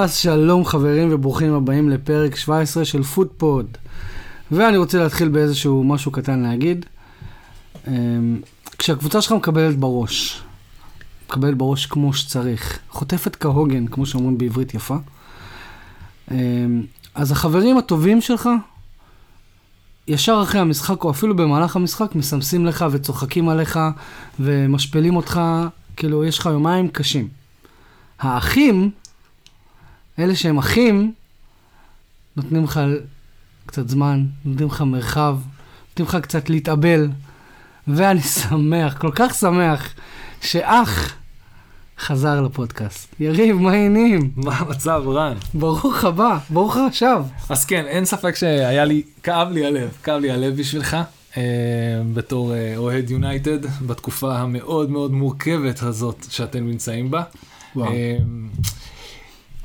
אז שלום חברים וברוכים הבאים לפרק 17 של פודפוד. ואני רוצה להתחיל באיזשהו משהו קטן להגיד. אמ, כשהקבוצה שלך מקבלת בראש, מקבלת בראש כמו שצריך, חוטפת כהוגן, כמו שאומרים בעברית יפה, אמ, אז החברים הטובים שלך, ישר אחרי המשחק, או אפילו במהלך המשחק, מסמסים לך וצוחקים עליך ומשפילים אותך, כאילו, יש לך יומיים קשים. האחים, אלה שהם אחים, נותנים לך קצת זמן, נותנים לך מרחב, נותנים לך קצת להתאבל, ואני שמח, כל כך שמח, שאח חזר לפודקאסט. יריב, מה העניינים? מה המצב, רן? ברוך הבא, ברוך עכשיו. אז כן, אין ספק שהיה לי, כאב לי הלב, כאב לי הלב בשבילך, אה, בתור אה, אוהד יונייטד, בתקופה המאוד מאוד מורכבת הזאת שאתם נמצאים בה. וואו. אה,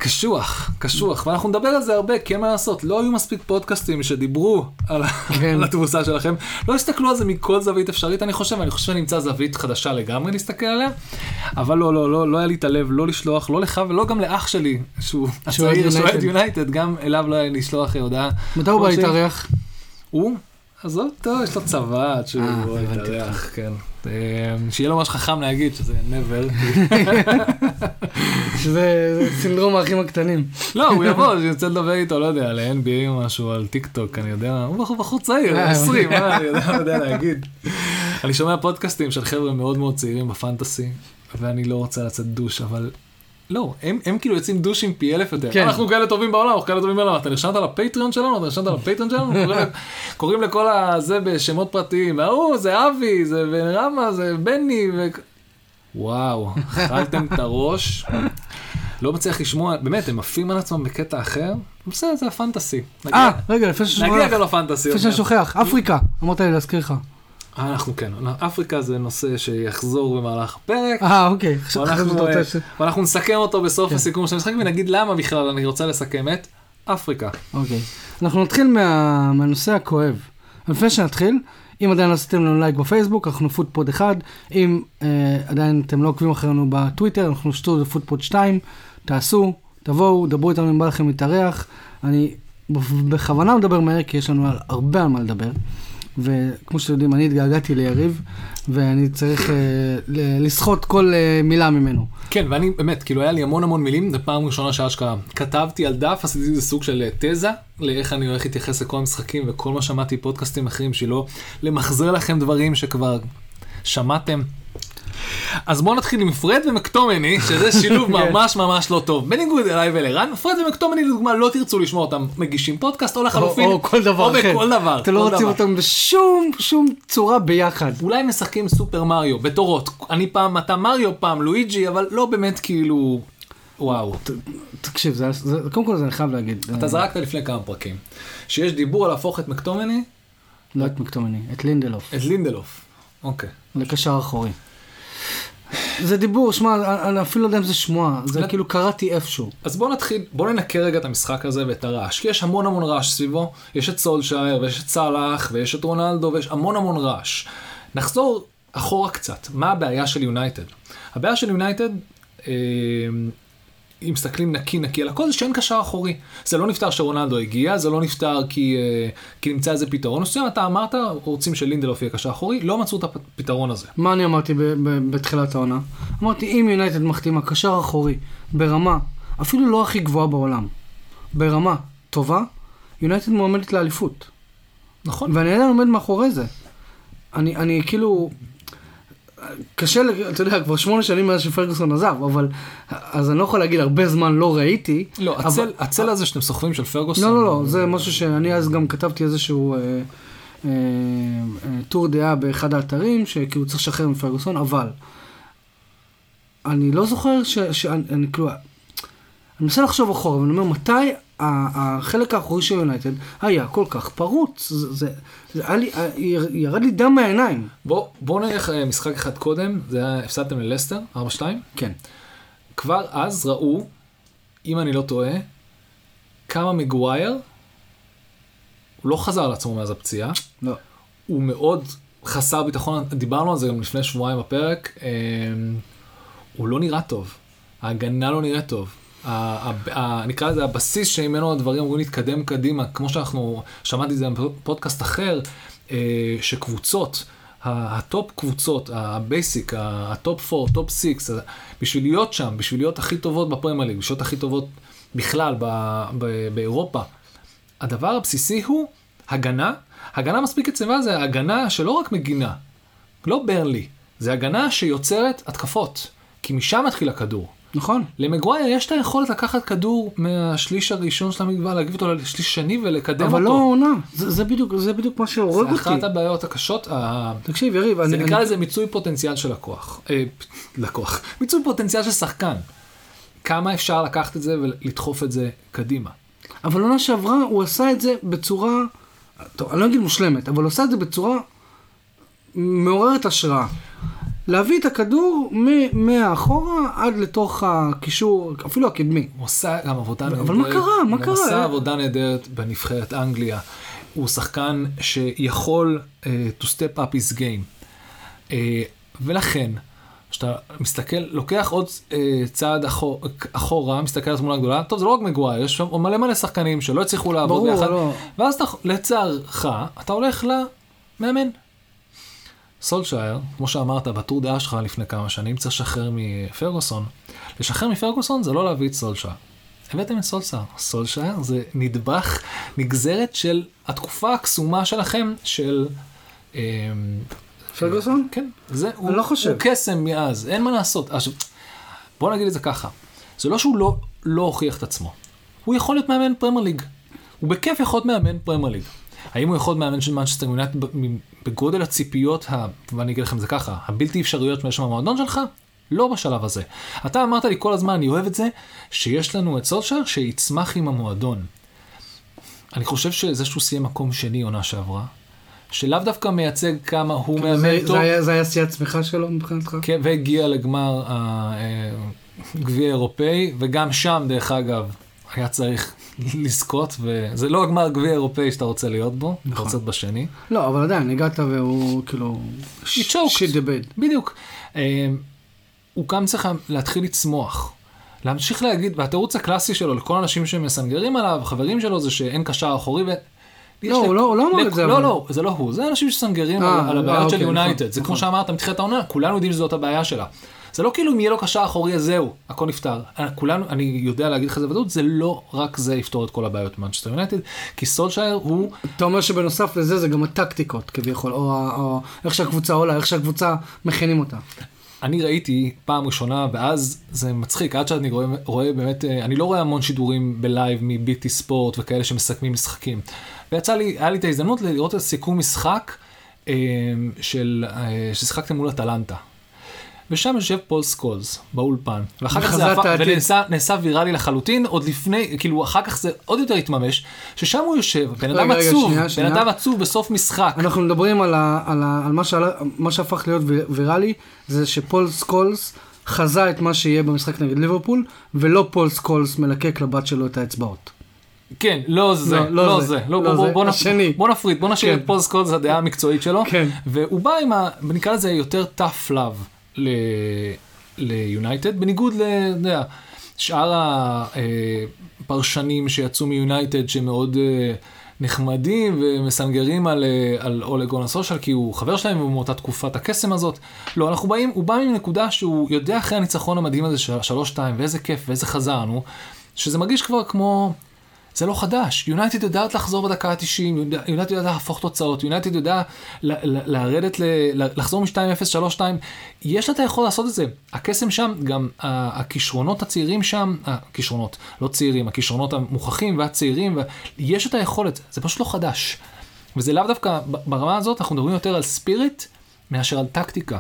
קשוח, קשוח, ואנחנו נדבר על זה הרבה, כי אין מה לעשות, לא היו מספיק פודקאסטים שדיברו על, כן. על התבוסה שלכם, לא הסתכלו על זה מכל זווית אפשרית, אני חושב, אני חושב שנמצא זווית חדשה לגמרי להסתכל עליה, אבל לא, לא, לא, לא היה לי את הלב לא לשלוח, לא לך ולא גם לאח שלי, שהוא הצעיר, שהוא אוהד יונייטד. גם אליו לא היה לי לשלוח הודעה. מתי הוא בא להתארח? הוא? עזוב אותו, יש לו צבא עד שהוא אה, הבנתי כן. אה, שיהיה לו ממש חכם להגיד שזה never. שזה זה סינדרום האחים הקטנים. לא, הוא יבוא, אני רוצה לדבר איתו, לא יודע, על NBA או משהו, על טיק טוק, אני יודע, הוא בחור- צעיר, אה, 20, מה, אני יודע, לא יודע להגיד. אני שומע פודקאסטים של חבר'ה מאוד מאוד צעירים בפנטסי, ואני לא רוצה לצאת דוש, אבל... לא, הם, הם כאילו יוצאים דושים פי אלף יותר. כן. אנחנו כאלה טובים בעולם, אנחנו כאלה טובים בעולם. אתה נרשמת לפטריון שלנו? אתה נרשמת לפטריון שלנו? קוראים, קוראים לכל הזה בשמות פרטיים. ההוא, זה אבי, זה ורמה, זה בני. ו... וואו, אכלתם את הראש. לא מצליח לשמוע, באמת, הם עפים על עצמם בקטע אחר. בסדר, זה הפנטסי. אה, רגע, לפני שאני נגיע גם לפנטסי. לפני שאני שוכח, אפריקה, אמרת לי להזכיר לך. אה, אנחנו כן, אפריקה זה נושא שיחזור במהלך הפרק. אה, אוקיי, ואנחנו, אה. ואנחנו נסכם אותו בסוף כן. הסיכום של המשחק ונגיד למה בכלל אני רוצה לסכם את אפריקה. אוקיי. אנחנו נתחיל מה- מהנושא הכואב. לפני שנתחיל, אם עדיין לא עשיתם לנו לייק בפייסבוק, אנחנו פודפוד 1. אם אה, עדיין אתם לא עוקבים אחרינו בטוויטר, אנחנו שטודו פודפוד 2. תעשו, תבואו, דברו איתנו אם בא לכם להתארח. אני בכוונה מדבר מהר, כי יש לנו הרבה על מה לדבר. וכמו שאתם יודעים, אני התגעגעתי ליריב, ואני צריך אה, לסחוט כל אה, מילה ממנו. כן, ואני באמת, כאילו היה לי המון המון מילים, זו פעם ראשונה שאשכרה כתבתי על דף, עשיתי איזה סוג של אה, תזה, לאיך אני הולך להתייחס לכל המשחקים וכל מה שמעתי פודקאסטים אחרים, בשביל לא למחזר לכם דברים שכבר שמעתם. אז בואו נתחיל עם פרד ומקטומני, שזה שילוב כן. ממש ממש לא טוב. בניגוד אליי ולרן, פרד ומקטומני לדוגמה לא תרצו לשמוע אותם מגישים פודקאסט, או לחלופין, או כל דבר או אחר. בכל דבר. אתם לא רוצים. אותם בשום שום צורה ביחד. אולי משחקים סופר מריו בתורות. אני פעם אתה מריו, פעם לואיג'י, אבל לא באמת כאילו... וואו. תקשיב, זה, זה, קודם כל זה אני חייב להגיד. אתה אה, זרקת לפני כמה פרקים, שיש דיבור על להפוך את מקטומני, לא את מקטומני, את לינדלוף, את לינדלוף. אוקיי. לקשר אחורי. זה דיבור, שמע, אני- אפילו לא יודע אם זה שמועה, זה לא- כאילו קראתי איפשהו. אז בוא נתחיל, בוא ננקה רגע את המשחק הזה ואת הרעש, כי יש המון המון רעש סביבו, יש את סולשייר ויש את סאלח ויש את רונלדו ויש המון המון רעש. נחזור אחורה קצת, מה הבעיה של יונייטד? הבעיה של יונייטד, אה, אם מסתכלים נקי נקי על הכל, זה שאין קשר אחורי. זה לא נפתר שרונלדו הגיע, זה לא נפתר כי, אה, כי נמצא איזה פתרון מסוים, אתה אמרת, רוצים שלינדלוף יהיה קשר אחורי, לא מצאו את הפתרון הזה. מה אני אמרתי בתחילת העונה? אמרתי, אם יונייטד מחתימה קשר אחורי ברמה, אפילו לא הכי גבוהה בעולם, ברמה טובה, יונייטד מועמדת לאליפות. נכון. ואני עדיין עומד מאחורי זה. אני, אני כאילו, קשה, אתה יודע, כבר שמונה שנים מאז שפרגוסון עזב, אבל, אז אני לא יכול להגיד הרבה זמן לא ראיתי. לא, אבל- הצל, הצל הזה שאתם סוחבים של פרגוסון. לא, לא, לא, זה משהו שאני אז גם כתבתי איזשהו אה, אה, אה, טור דעה באחד האתרים, שכאילו צריך לשחרר מפרגוסון, אבל אני לא זוכר ש... שאני אני, כאילו... אני מנסה לחשוב אחורה, ואני אומר, מתי החלק האחורי של יונייטד היה כל כך פרוץ? זה, זה, זה היה לי, יר- ירד לי דם מהעיניים. בוא, בוא נלך אה, משחק אחד קודם, זה היה, הפסדתם ללסטר, 4-2. כן. כבר אז ראו, אם אני לא טועה, כמה מגווייר, הוא לא חזר לעצמו מאז הפציעה, לא. הוא מאוד חסר ביטחון, דיברנו על זה גם לפני שבועיים בפרק, אה, הוא לא נראה טוב, ההגנה לא נראית טוב. נקרא לזה הבסיס שממנו הדברים אמורים להתקדם קדימה, כמו שאנחנו, שמעתי את זה בפודקאסט אחר, אה, שקבוצות, ה top קבוצות, ה basic, ה top 4, top 6, בשביל להיות שם, בשביל להיות הכי טובות בפרמייר ליג, בשביל להיות הכי טובות בכלל באירופה, הדבר הבסיסי הוא הגנה. הגנה מספיק יציבה זה הגנה שלא רק מגינה, לא barely, זה הגנה שיוצרת התקפות, כי משם מתחיל הכדור. נכון. למגווייר יש את היכולת לקחת כדור מהשליש הראשון של המגבל, להגיב אותו לשליש שני ולקדם אבל לא אותו. העונה. זה זה בדיוק זה בדיוק מה שהורג זה אותי. אחת הבעיות הקשות, תקשיב, יריב, זה אני... נקרא לזה מיצוי פוטנציאל של לקוח. אה, לקוח. מיצוי פוטנציאל של שחקן. כמה אפשר לקחת את זה ולדחוף את זה קדימה. אבל עונה שעברה הוא עשה את זה בצורה, טוב, אני לא אגיד מושלמת, אבל הוא עשה את זה בצורה מעוררת השראה. להביא את הכדור מאחורה עד לתוך הקישור, אפילו הקדמי. הוא עושה גם עבודה נהדרת. אבל מה קרה? מה הוא קרה? עשה עבודה נהדרת בנבחרת אנגליה. הוא שחקן שיכול uh, to step up his game. Uh, ולכן, כשאתה מסתכל, לוקח עוד uh, צעד אחור, אחורה, מסתכל על התמונה הגדולה, טוב, זה לא רק מגווייר, יש שם מלא מלא שחקנים שלא הצליחו לעבוד ברור, ביחד, לא. ואז אתה, לצערך, אתה הולך למאמן. סולשייר, כמו שאמרת, בטור דעה שלך לפני כמה שנים, צריך לשחרר מפרגוסון. לשחרר מפרגוסון זה לא להביא את סולשייר. הבאתם את סולשייר. סולשייר זה נדבך, נגזרת של התקופה הקסומה שלכם, של... אמ, פרגוסון? כן, זה, הוא, לא חושב. הוא קסם מאז, אין מה לעשות. עכשיו, בוא נגיד את זה ככה, זה לא שהוא לא, לא הוכיח את עצמו, הוא יכול להיות מאמן פרמייר ליג. הוא בכיף יכול להיות מאמן פרמייר ליג. האם הוא יכול מאמן של מנצ'סטר יונייטד בגודל הציפיות, ה, ואני אגיד לכם זה ככה, הבלתי אפשריות שיש במועדון שלך? לא בשלב הזה. אתה אמרת לי כל הזמן, אני אוהב את זה, שיש לנו את סולשייר שיצמח עם המועדון. אני חושב שזה שהוא סיים מקום שני עונה שעברה, שלאו דווקא מייצג כמה הוא מאמן זה טוב, היה- זה היה שיא הצמיחה שלו מבחינתך? כן, והגיע לגמר הגביע האירופאי, וגם שם, דרך אגב, היה צריך לזכות, וזה לא הגמר גביע אירופאי שאתה רוצה להיות בו, אתה רוצה להיות בשני. לא, אבל עדיין, הגעת והוא כאילו... שיט דה בד. בדיוק. אה, הוא גם צריך להתחיל לצמוח. להמשיך להגיד, והתירוץ הקלאסי שלו לכל האנשים שמסנגרים עליו, חברים שלו, זה שאין קשר אחורי. ו... יש לא, הוא לא- לא אמר את זה, לא. לא, זה לא הוא, זה אנשים שסנגרים אה, על, אה, הבעיות של אוקיי, יונייטד. נכון, זה כמו נכון. שאמרת מתחילת העונה, כולנו יודעים שזאת הבעיה שלה. זה לא כאילו אם יהיה לו קשר אחורי, אז זהו, הכל נפתר. אה, כולנו, אני יודע להגיד לך זה בוודאות, זה לא רק זה יפתור את כל הבעיות במנצ'סטר יונייטד, כי סולשייר הוא אתה אומר שבנוסף לזה זה גם הטקטיקות כביכול, או או איך שהקבוצה עולה, איך שהקבוצה מכינים אותה. אני ראיתי פעם ראשונה, ואז זה מצחיק, עד שאני רואה, רואה באמת, אה, אני לא רואה המון שידורים בלייב מ BT Sport וכאלה שמסכמים משחקים. ויצא לי, היה לי את ההזדמנות לראות את סיכום משחק אה, של, ששיחקתם מול אטלנטה. ושם יושב פול סקולס באולפן, ואחר כך זה הפך. ונעשה נעשה ויראלי לחלוטין, עוד לפני, כאילו אחר כך זה עוד יותר התממש, ששם הוא יושב, בן אדם רגע, עצוב, שנייה, בן. אדם עצוב בסוף משחק. אנחנו מדברים על, ה, על, ה, על מה, שעלה, מה שהפך להיות ויראלי, זה שפול סקולס חזה את מה שיהיה במשחק נגד ליברפול, ולא פול סקולס מלקק לבת שלו את האצבעות. כן, לא זה, לא, לא, לא זה, זה, לא, לא בוא, זה, בוא, השני. בוא נפריד, בוא נשאיר כן. את פול סקולס, הדעה המקצועית שלו, כן. והוא בא עם ה... נקרא לזה יותר tough love. ליונייטד, בניגוד ל... אתה יודע, שאר הפרשנים שיצאו מיונייטד שמאוד אה, נחמדים ומסנגרים על, אה, על אולה סולשייר, כי הוא חבר שלהם והוא מאותה תקופת הקסם הזאת. לא, אנחנו באים, הוא בא מנקודה שהוא יודע אחרי הניצחון המדהים הזה של שלוש-שתיים, ואיזה כיף ואיזה חזרנו, שזה מרגיש כבר כמו... זה לא חדש, יונייטד יודעת לחזור בדקה ה-90, יונייטד יודעת להפוך תוצאות, יונייטד יודע ל- ל- לרדת, לחזור מ-2-0, 3-2, יש לה את היכולת לעשות את זה. הקסם שם, גם הכישרונות הצעירים שם, הכישרונות, לא צעירים, הכישרונות המוכחים והצעירים, יש את היכולת, זה פשוט לא חדש. וזה לאו דווקא, ברמה הזאת אנחנו מדברים יותר על spirit מאשר על טקטיקה.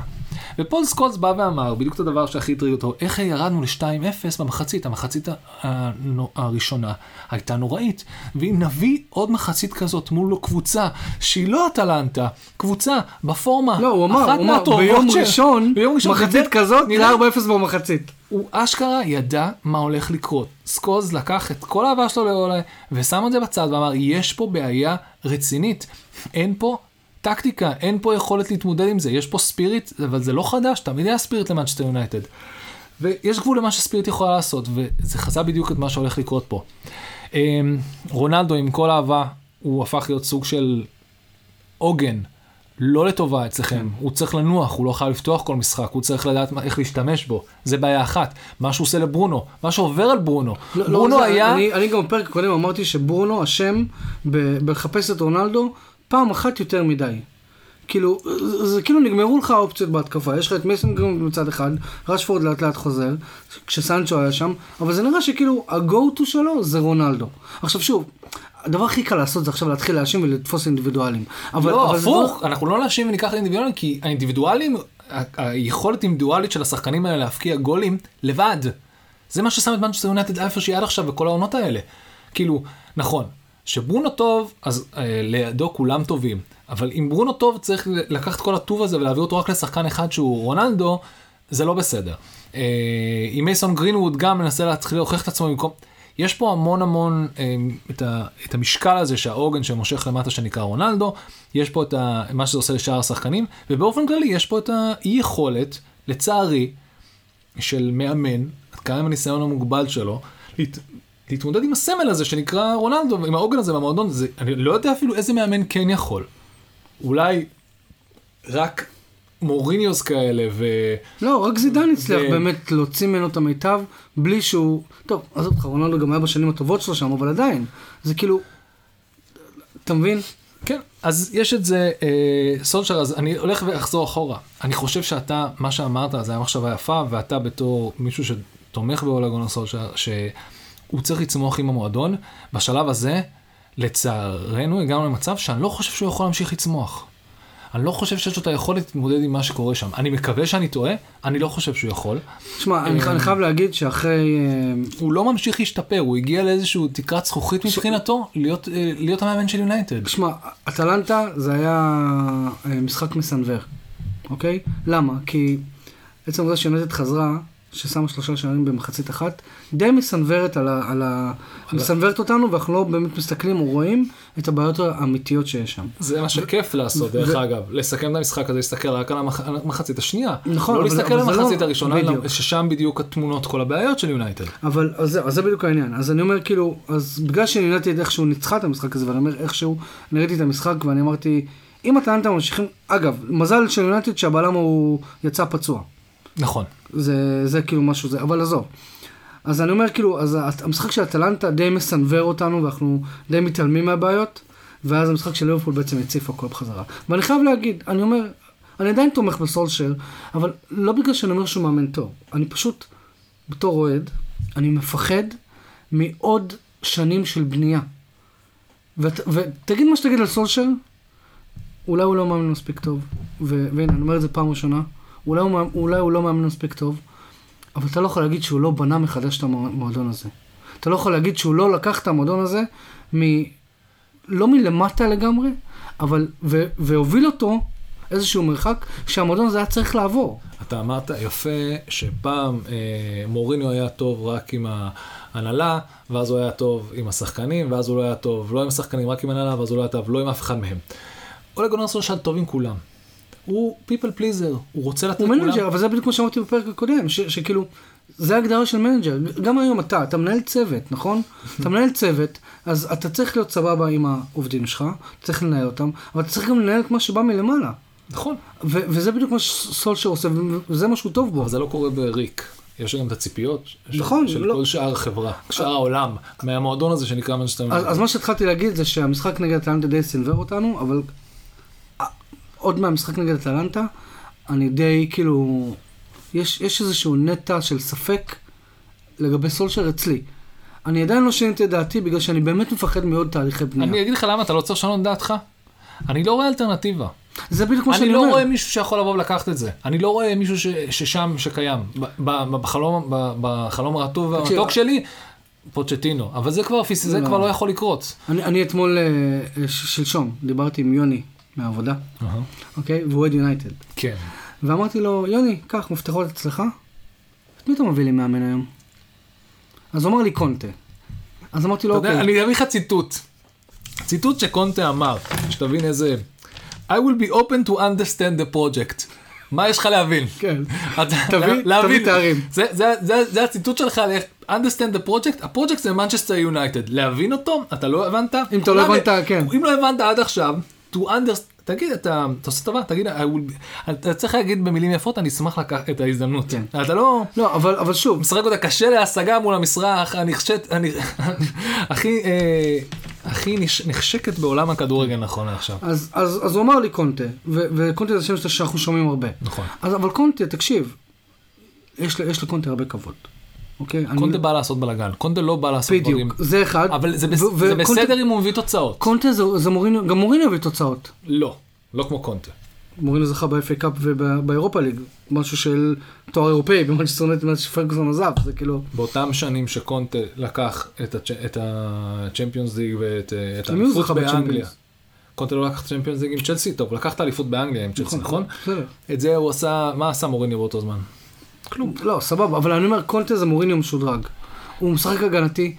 ופול סקולס בא ואמר, בדיוק את הדבר שהכי הטריד אותו, איך ירדנו ל-2-0 במחצית, המחצית הראשונה הייתה נוראית. ואם נביא עוד מחצית כזאת מול קבוצה שהיא לא אטלנטה, קבוצה בפורמה, לא, הוא אמר, אחת הוא אמר, ביום של- ראשון, ביום ראשון, מחצית כזאת, נראה- זה 4-0 במחצית. הוא אשכרה ידע מה הולך לקרות. סקולס לקח את כל האהבה שלו לאולה ושם את זה בצד ואמר, יש פה בעיה רצינית. אין פה טקטיקה, אין פה יכולת להתמודד עם זה, יש פה spirit, אבל זה לא חדש, תמיד היה spirit למנצ'סטר יונייטד. ויש גבול למה שספיריט יכולה לעשות, וזה חזה בדיוק את מה שהולך לקרות פה. אמ, רונלדו, עם כל אהבה, הוא הפך להיות סוג של עוגן, לא לטובה אצלכם. הוא צריך לנוח, הוא לא חייב לפתוח כל משחק, הוא צריך לדעת איך להשתמש בו. זה בעיה אחת. מה שהוא עושה לברונו, מה שעובר על ברונו. לא, לא, ברונו זה, היה... אני, אני גם בפרק הקודם אמרתי שברונו אשם בלחפש את רונלדו פעם אחת יותר מדי. כאילו, זה, זה כאילו נגמרו לך האופציות בהתקפה, יש לך את גרינווד מצד אחד, רשפורד לאט לאט חוזר, כשסנצ'ו היה שם, אבל זה נראה שכאילו ה-go to שלו זה רונלדו. עכשיו שוב, הדבר הכי קל לעשות זה עכשיו להתחיל להאשים ולתפוס אינדיבידואלים. אבל, לא, אבל זה הפוך, אנחנו לא נאשים וניקח אינדיבידואלים, כי האינדיבידואלים, היכולת האינדיבידואלית של השחקנים האלה להבקיע גולים לבד. זה מה ששם את מנצ'סטר יונייטד איפה שהיא עד עכשיו בכל העונות האלה. כאילו, נכון, שברונו טוב, אז אה, לידו כולם טובים. אבל אם ברונו טוב, צריך לקחת כל הטוב הזה ולהעביר אותו רק לשחקן אחד שהוא רונלדו, זה לא בסדר. אה, אם מייסון גרינווד גם מנסה להתחיל להוכיח את עצמו במקום... יש פה המון המון אה, את, ה, את המשקל הזה שהעוגן שמושך למטה שנקרא רונלדו, יש פה את ה, מה שזה עושה לשאר השחקנים, ובאופן כללי יש פה את האי יכולת, לצערי, של מאמן, כמה עם הניסיון המוגבל שלו, להת, להתמודד עם הסמל הזה שנקרא רונלדו, עם העוגן הזה במועדון, זה, אני לא יודע אפילו איזה מאמן כן יכול. אולי רק מוריניוס כאלה, ו... לא, רק זידן הצליח ו- באמת להוציא ממנו את המיטב, בלי שהוא... טוב, עזוב אותך, רונלדו גם היה בשנים הטובות שלו שם, אבל עדיין, זה כאילו... אתה מבין? כן, אז יש את זה, אה, סולשר, אז אני הולך ואחזור אחורה. אני חושב שאתה, מה שאמרת, זה היה מחשבה יפה, ואתה בתור מישהו שתומך באולגון סולשר, שהוא צריך לצמוח עם המועדון, בשלב הזה, לצערנו, הגענו למצב שאני לא חושב שהוא יכול להמשיך לצמוח. אני לא חושב שיש לו את היכולת להתמודד עם מה שקורה שם. אני מקווה שאני טועה, אני לא חושב שהוא יכול. תשמע, אני אני חייב להגיד שאחרי... אה, הוא לא ממשיך להשתפר, הוא הגיע לאיזשהו תקרת זכוכית מבחינתו, להיות, אה, להיות המאמן של יונייטד. שמע, אטלנטה זה היה אה, משחק מסנוור, אוקיי? למה? כי עצם העובדה שיונתת חזרה, ששמה שלושה שערים במחצית אחת, די מסנוורת על ה... על ה... מסנוורת אותנו, ואנחנו לא באמת מסתכלים או רואים את הבעיות האמיתיות שיש שם. זה מה שכיף לעשות, דרך ו- אגב, לסכם את המשחק הזה, להסתכל רק על המח- המחצית השנייה. נכון, לא להסתכל על זה המחצית לא- הראשונה. ששם בדיוק התמונות כל הבעיות של יונייטד. אבל אז אז זה בדיוק העניין. אז אני אומר כאילו, אז בגלל שיונתת איכשהו ניצחה את המשחק הזה, ואני אומר איכשהו, אני ראיתי את המשחק ואני אמרתי, אם אטלנטה ממשיכים, אגב, מזל של יונתת שהבלם הוא יצא פצוע. נכון. זה, זה כאילו משהו זה, אבל עזוב. אז אני אומר כאילו, אז המשחק של אטלנטה די מסנוור אותנו ואנחנו די מתעלמים מהבעיות, ואז המשחק של ליברפול בעצם הציף הכל בחזרה. ואני חייב להגיד, אני אומר, אני עדיין תומך בסולשר, אבל לא בגלל שאני אומר שהוא מאמן טוב, אני פשוט, בתור אוהד, אני מפחד מעוד שנים של בנייה. ות, ותגיד מה שתגיד על סולשר, אולי הוא לא מאמן מספיק טוב, והנה, אני אומר את זה פעם ראשונה, אולי הוא, אולי הוא לא מאמן מספיק טוב, אבל אתה לא יכול להגיד שהוא לא בנה מחדש את המועדון הזה. אתה לא יכול להגיד שהוא לא לקח את המועדון הזה מ... לא מלמטה לגמרי, אבל... ו... והוביל אותו איזשהו מרחק שהמועדון הזה היה צריך לעבור. אתה אמרת יפה שפעם אה, מוריניו היה טוב רק עם ההנהלה, ואז הוא היה טוב עם השחקנים, ואז הוא לא היה טוב לא עם השחקנים, רק עם ההנהלה, ואז הוא לא היה טוב לא עם אף אחד מהם. אולה גונר סולשייר טוב עם כולם. הוא people pleaser, הוא רוצה לתת הוא לכולם. manager, אבל זה בדיוק כמו שאמרתי בפרק הקודם, ש... שכאילו, זה הגדרה של manager. גם היום אתה, אתה מנהל צוות, נכון? אתה מנהל צוות, אז אתה צריך להיות סבבה עם העובדים שלך, צריך לנהל אותם, אבל אתה צריך גם לנהל את מה שבא מלמעלה. נכון, ו- וזה בדיוק מה שסולשייר עושה, וזה מה שהוא טוב בו. אבל זה לא קורה בריק. יש גם את הציפיות של, נכון, של לא- כל שאר החברה, שאר העולם, מהמועדון הזה שנקרא מנצ'סטר אז. אז מה שהתחלתי להגיד זה שהמשחק נגד אטלנטה די סינוור אותנו, אבל עוד מהמשחק נגד אטלנטה, אני די כאילו, יש, יש איזשהו נטע של ספק לגבי סולשר אצלי. אני עדיין לא שיניתי את דעתי בגלל שאני באמת מפחד מעוד תהליכי בנייה. אני אגיד לך למה אתה לא צריך לשנות דעתך. אני לא רואה אלטרנטיבה. זה בדיוק מה אני שאני לא אומר. רואה מישהו שיכול לבוא ולקחת את זה. אני לא רואה מישהו ש, ששם, שקיים. ב- ב- בחלום, ב- בחלום הרטוב והמתוק שלי, פוצ'טינו. אבל זה כבר זה לא. כבר לא יכול לקרות. אני, אני אתמול, אה, ש- שלשום, דיברתי עם יוני מהעבודה, אוקיי? והוא אוהד יונייטד. כן. ואמרתי לו, יוני, קח מפתחות אצלך, את מי אתה מביא לי מאמן היום? אז הוא אמר לי קונטה. אז אמרתי לו, אתה יודע, אוקיי, אני אביא לך ציטוט. ציטוט שקונטה אמר, שתבין איזה... I will be open to understand the project. מה יש לך להבין? כן. תביא- תארים. זה- הציטוט שלך, על understand the project, הפרויקט זה מנצ'סטר יונייטד, להבין אותו, אתה לא הבנת? אם אתה לא הבנת, כן. אם לא הבנת עד עכשיו, to understand, תגיד, אתה אתה עושה טובה, תגיד, will- אתה צריך להגיד במילים יפות, אני אשמח לקחת את ההזדמנות. כן. אתה לא... לא, אבל, אבל שוב, משחק אותה קשה להשגה מול המשחק, הנחשת, אני- הכי, אה, הכי נחשקת בעולם הכדורגל נכון לעכשיו. אז, אז, אז הוא אמר לי קונטה, ו- וקונטה זה שם שאנחנו שומעים הרבה. נכון. אז, אבל קונטה, תקשיב, יש, יש לקונטה הרבה כבוד. אוקיי? אני- קונטה בא לעשות בלאגן, קונטה לא בא לעשות דברים. בדיוק, זה אחד. אבל זה, בס... ו- זה וקונטה- בסדר אם הוא מביא תוצאות. קונטה זה, זה מוריניו, גם מוריניו הביא תוצאות. לא, לא כמו קונטה. מוריניו זכה ב- FA Cup ובאירופה ליג, משהו של תואר אירופאי, במאנצ'סטר יונייטד מאז שפרגוסון עזב, זה כאילו... באותם שנים שקונטה לקח את, הצ'... את הצ'מפיונס ליג ואת אה, האליפות באנגליה. קונטה לא לקח את הצ'מפיונס ליג עם צ'לסי, טוב, לקח את האליפות באנגליה עם צ'לסי, נכון? בסדר. את זה הוא עשה, מה עשה מוריניו באותו זמן? כלום. לא, סבבה, אבל אני אומר, קונטה זה מוריניו משודרג. הוא משחק הגנתי.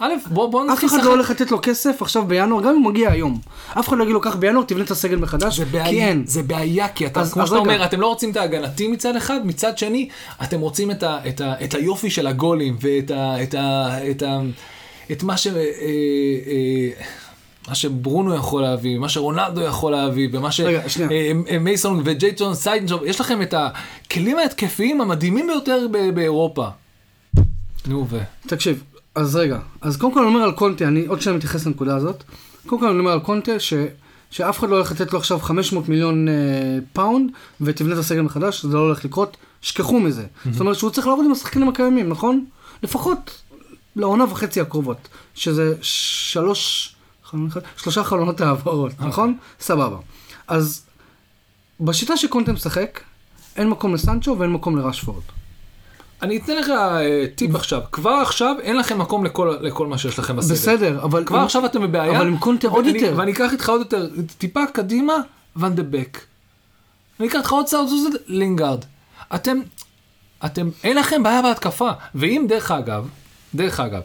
א', בוא, בוא אף נתחיל אחד לשחק. לא הולך לתת לו כסף עכשיו בינואר, גם אם הוא מגיע היום. אף אחד לא יגיד לו, קח בינואר, תבנה את הסגל מחדש, זה כי אין. זה בעיה, כי אתה, אז- כמו אז שאתה רגע. אומר, אתם לא רוצים את ההגנתי מצד אחד, מצד שני, אתם רוצים את, ה, את, ה, את היופי של הגולים, ואת ה, את, ה, את, ה, את מה ש... אה, אה, מה שברונו יכול להביא, מה שרונלדו יכול להביא, ומה רגע, שנייה. שמייסון וג'יידון סיידנג'וב, יש לכם את הכלים ההתקפיים המדהימים ביותר באירופה. נו ו... תקשיב, אז רגע, אז קודם כל אני אומר על קונטה, אני עוד שניה מתייחס לנקודה הזאת. קודם כל אני אומר על קונטה, ש, שאף אחד לא הולך לתת לו עכשיו 500 מיליון אה, פאונד, ותבנה את הסגל מחדש, זה לא הולך לקרות, שכחו מזה. זאת אומרת שהוא צריך לעבוד עם השחקנים הקיימים, נכון? לפחות לעונה וחצי הקרובות, שזה שלוש, שלושה חלונות העברות, נכון? סבבה. אז בשיטה שקונטה משחק, אין מקום לסנצ'ו ואין מקום לרשפורד. אני אתן לך אה, טיפ עכשיו, כבר עכשיו אין לכם מקום לכל, לכל מה שיש לכם בסגל. בסדר, אבל... כבר עכשיו אתם בבעיה. אבל עם קונטה עוד יותר. ואני אקח איתך עוד יותר, טיפה קדימה, ואן דה בק. אני אקח איתך עוד צעד, זוז, לינגארד. אתם, אתם, אין לכם בעיה בהתקפה. ואם דרך אגב, דרך אגב,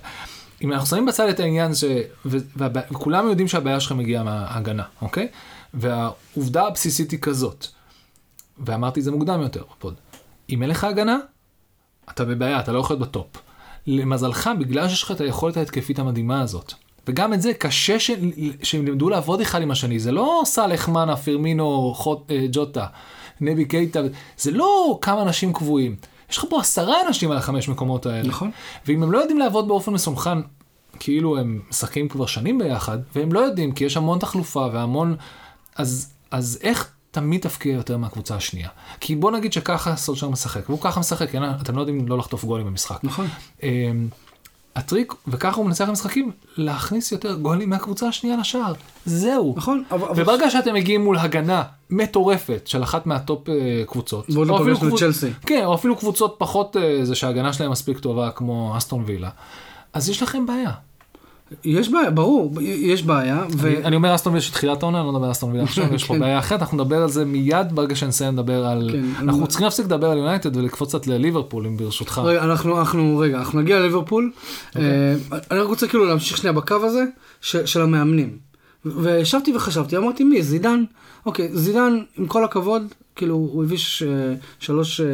אם אנחנו שמים בצד את העניין ש... ו- והבע- וכולם יודעים שהבעיה שלכם מגיעה מההגנה, אוקיי? והעובדה הבסיסית היא כזאת, ואמרתי את זה מוקדם יותר בפוד, אם אין לך הגנה, אתה בבעיה, אתה לא יכול להיות בטופ. למזלך, בגלל שיש לך את היכולת ההתקפית המדהימה הזאת, וגם את זה קשה ש... שהם לימדו לעבוד אחד עם השני, זה לא סאלח מנה, פירמינו, חוט, אה, ג'וטה, נבי קייטה, זה לא כמה אנשים קבועים. יש לך פה עשרה אנשים על החמש מקומות האלה. נכון. ואם הם לא יודעים לעבוד באופן מסונכן, כאילו הם משחקים כבר שנים ביחד, והם לא יודעים, כי יש המון תחלופה והמון... אז, אז איך תמיד תפקיע יותר מהקבוצה השנייה? כי בוא נגיד שככה סולשר משחק, והוא ככה משחק? אתם לא יודעים לא לחטוף גולים במשחק. נכון. הטריק, וככה הוא מנצח במשחקים, להכניס יותר גולים מהקבוצה השנייה לשער. זהו. נכון, אבל... וברגע שאתם מגיעים מול הגנה מטורפת של אחת מהטופ אה, קבוצות, לא או אפילו פגשנו את קבוצ- צ'לסי. כן, או אפילו קבוצות פחות, אה, זה שההגנה שלהם מספיק טובה כמו אסטון וילה, אז יש לכם בעיה. יש בעיה, ברור, יש בעיה, ו... אני- אומר אסטון וילה תחילת העונה, אני לא מדבר על אסטון וילה עכשיו, יש פה כן. בעיה אחרת, אנחנו נדבר על זה מיד ברגע שנסיים לדבר על... כן, אנחנו צריכים להפסיק לדבר על יונייטד ולקפוץ קצת לליברפול, אם ברשותך. רגע, אנחנו, אנחנו, רגע, אנחנו נגיע לליברפול. אוקיי. אה, אני רק רוצה כאילו להמשיך שנייה בקו הזה, של המאמנים. וישבתי וחשבתי, אמרתי, מי, זידן? אוקיי, זידן, עם כל הכבוד, כאילו, הוא הביא ש- שלוש אה,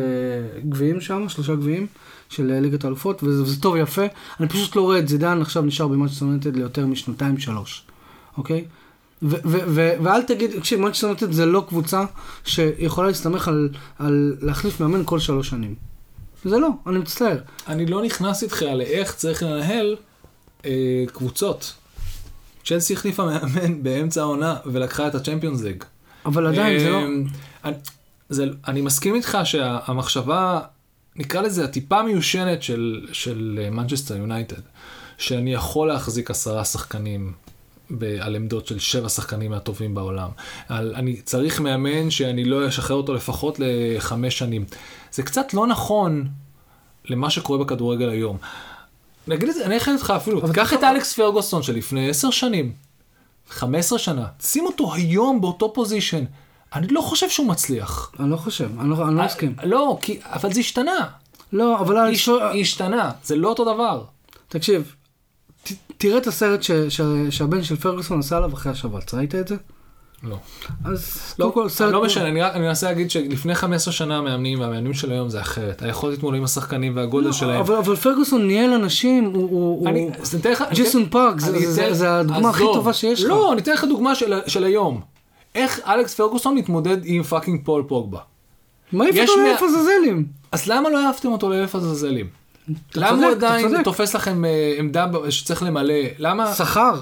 גביעים שם, שלושה גביעים של אה, ליגת האלופות, וזה, וזה טוב ויפה. אני פשוט לא רואה את זידן עכשיו נשאר במנצ'סטר יונייטד ליותר משנתיים, שלוש, אוקיי? ו- ו- ו- ואל תגיד, תקשיב, מנצ'סטר יונייטד זה לא קבוצה שיכולה להסתמך על, על להחליף מאמן כל שלוש שנים. זה לא, אני מצטער. אני לא נכנס איתך לאיך צריך לנהל אה, קבוצות. צ'לסי החליפה מאמן באמצע העונה ולקחה את הצ'מפיונס ליג. אבל עדיין זה לא... אמ, אני, זה, אני מסכים איתך שהמחשבה, נקרא לזה הטיפה מיושנת של, של מנצ'סטר יונייטד, שאני יכול להחזיק עשרה שחקנים ב, על עמדות של שבע שחקנים מהטובים בעולם. על, אני צריך מאמן שאני לא אשחרר אותו לפחות לחמש שנים. זה קצת לא נכון למה שקורה בכדורגל היום. נגיד את זה, אני אגיד לך אפילו, קח את אלכס פרגוסון שלפני עשר שנים, 15 שנה, שים אותו היום באותו פוזיישן. אני לא חושב שהוא מצליח. אני לא חושב, אני לא, אני לא מסכים. אה, לא, כי, אבל זה השתנה. לא, אבל אני הש- השתנה, זה לא אותו דבר. תקשיב, ת- תראה את הסרט ש- ש- שהבן של פרגוסון עשה עליו אחרי השבץ, ראית את זה? לא. אז לא, כל, סרט... לא משנה, אני אני מנסה להגיד שלפני 15 שנה המאמנים והמאמנים של היום זה אחרת. היכולת להתמודד עם השחקנים והגודל לא, שלהם. אבל אבל פרגוסון ניהל אנשים, הוא-. אני, הוא- אני. ג'ייסון פארק, זה- זה- אתן- זה הדוגמה הכי. טובה שיש לך. לא, אני אתן לך דוגמה של, של היום. איך אלכס פרגוסון מתמודד עם fucking פול פוגבה. יש אותו לאלף עזאזלים? אז למה לא העפתם אותו לאלף עזאזלים? למה הוא עדיין. תופס לכם אה, עמדה שצריך למלא? למה? שכר.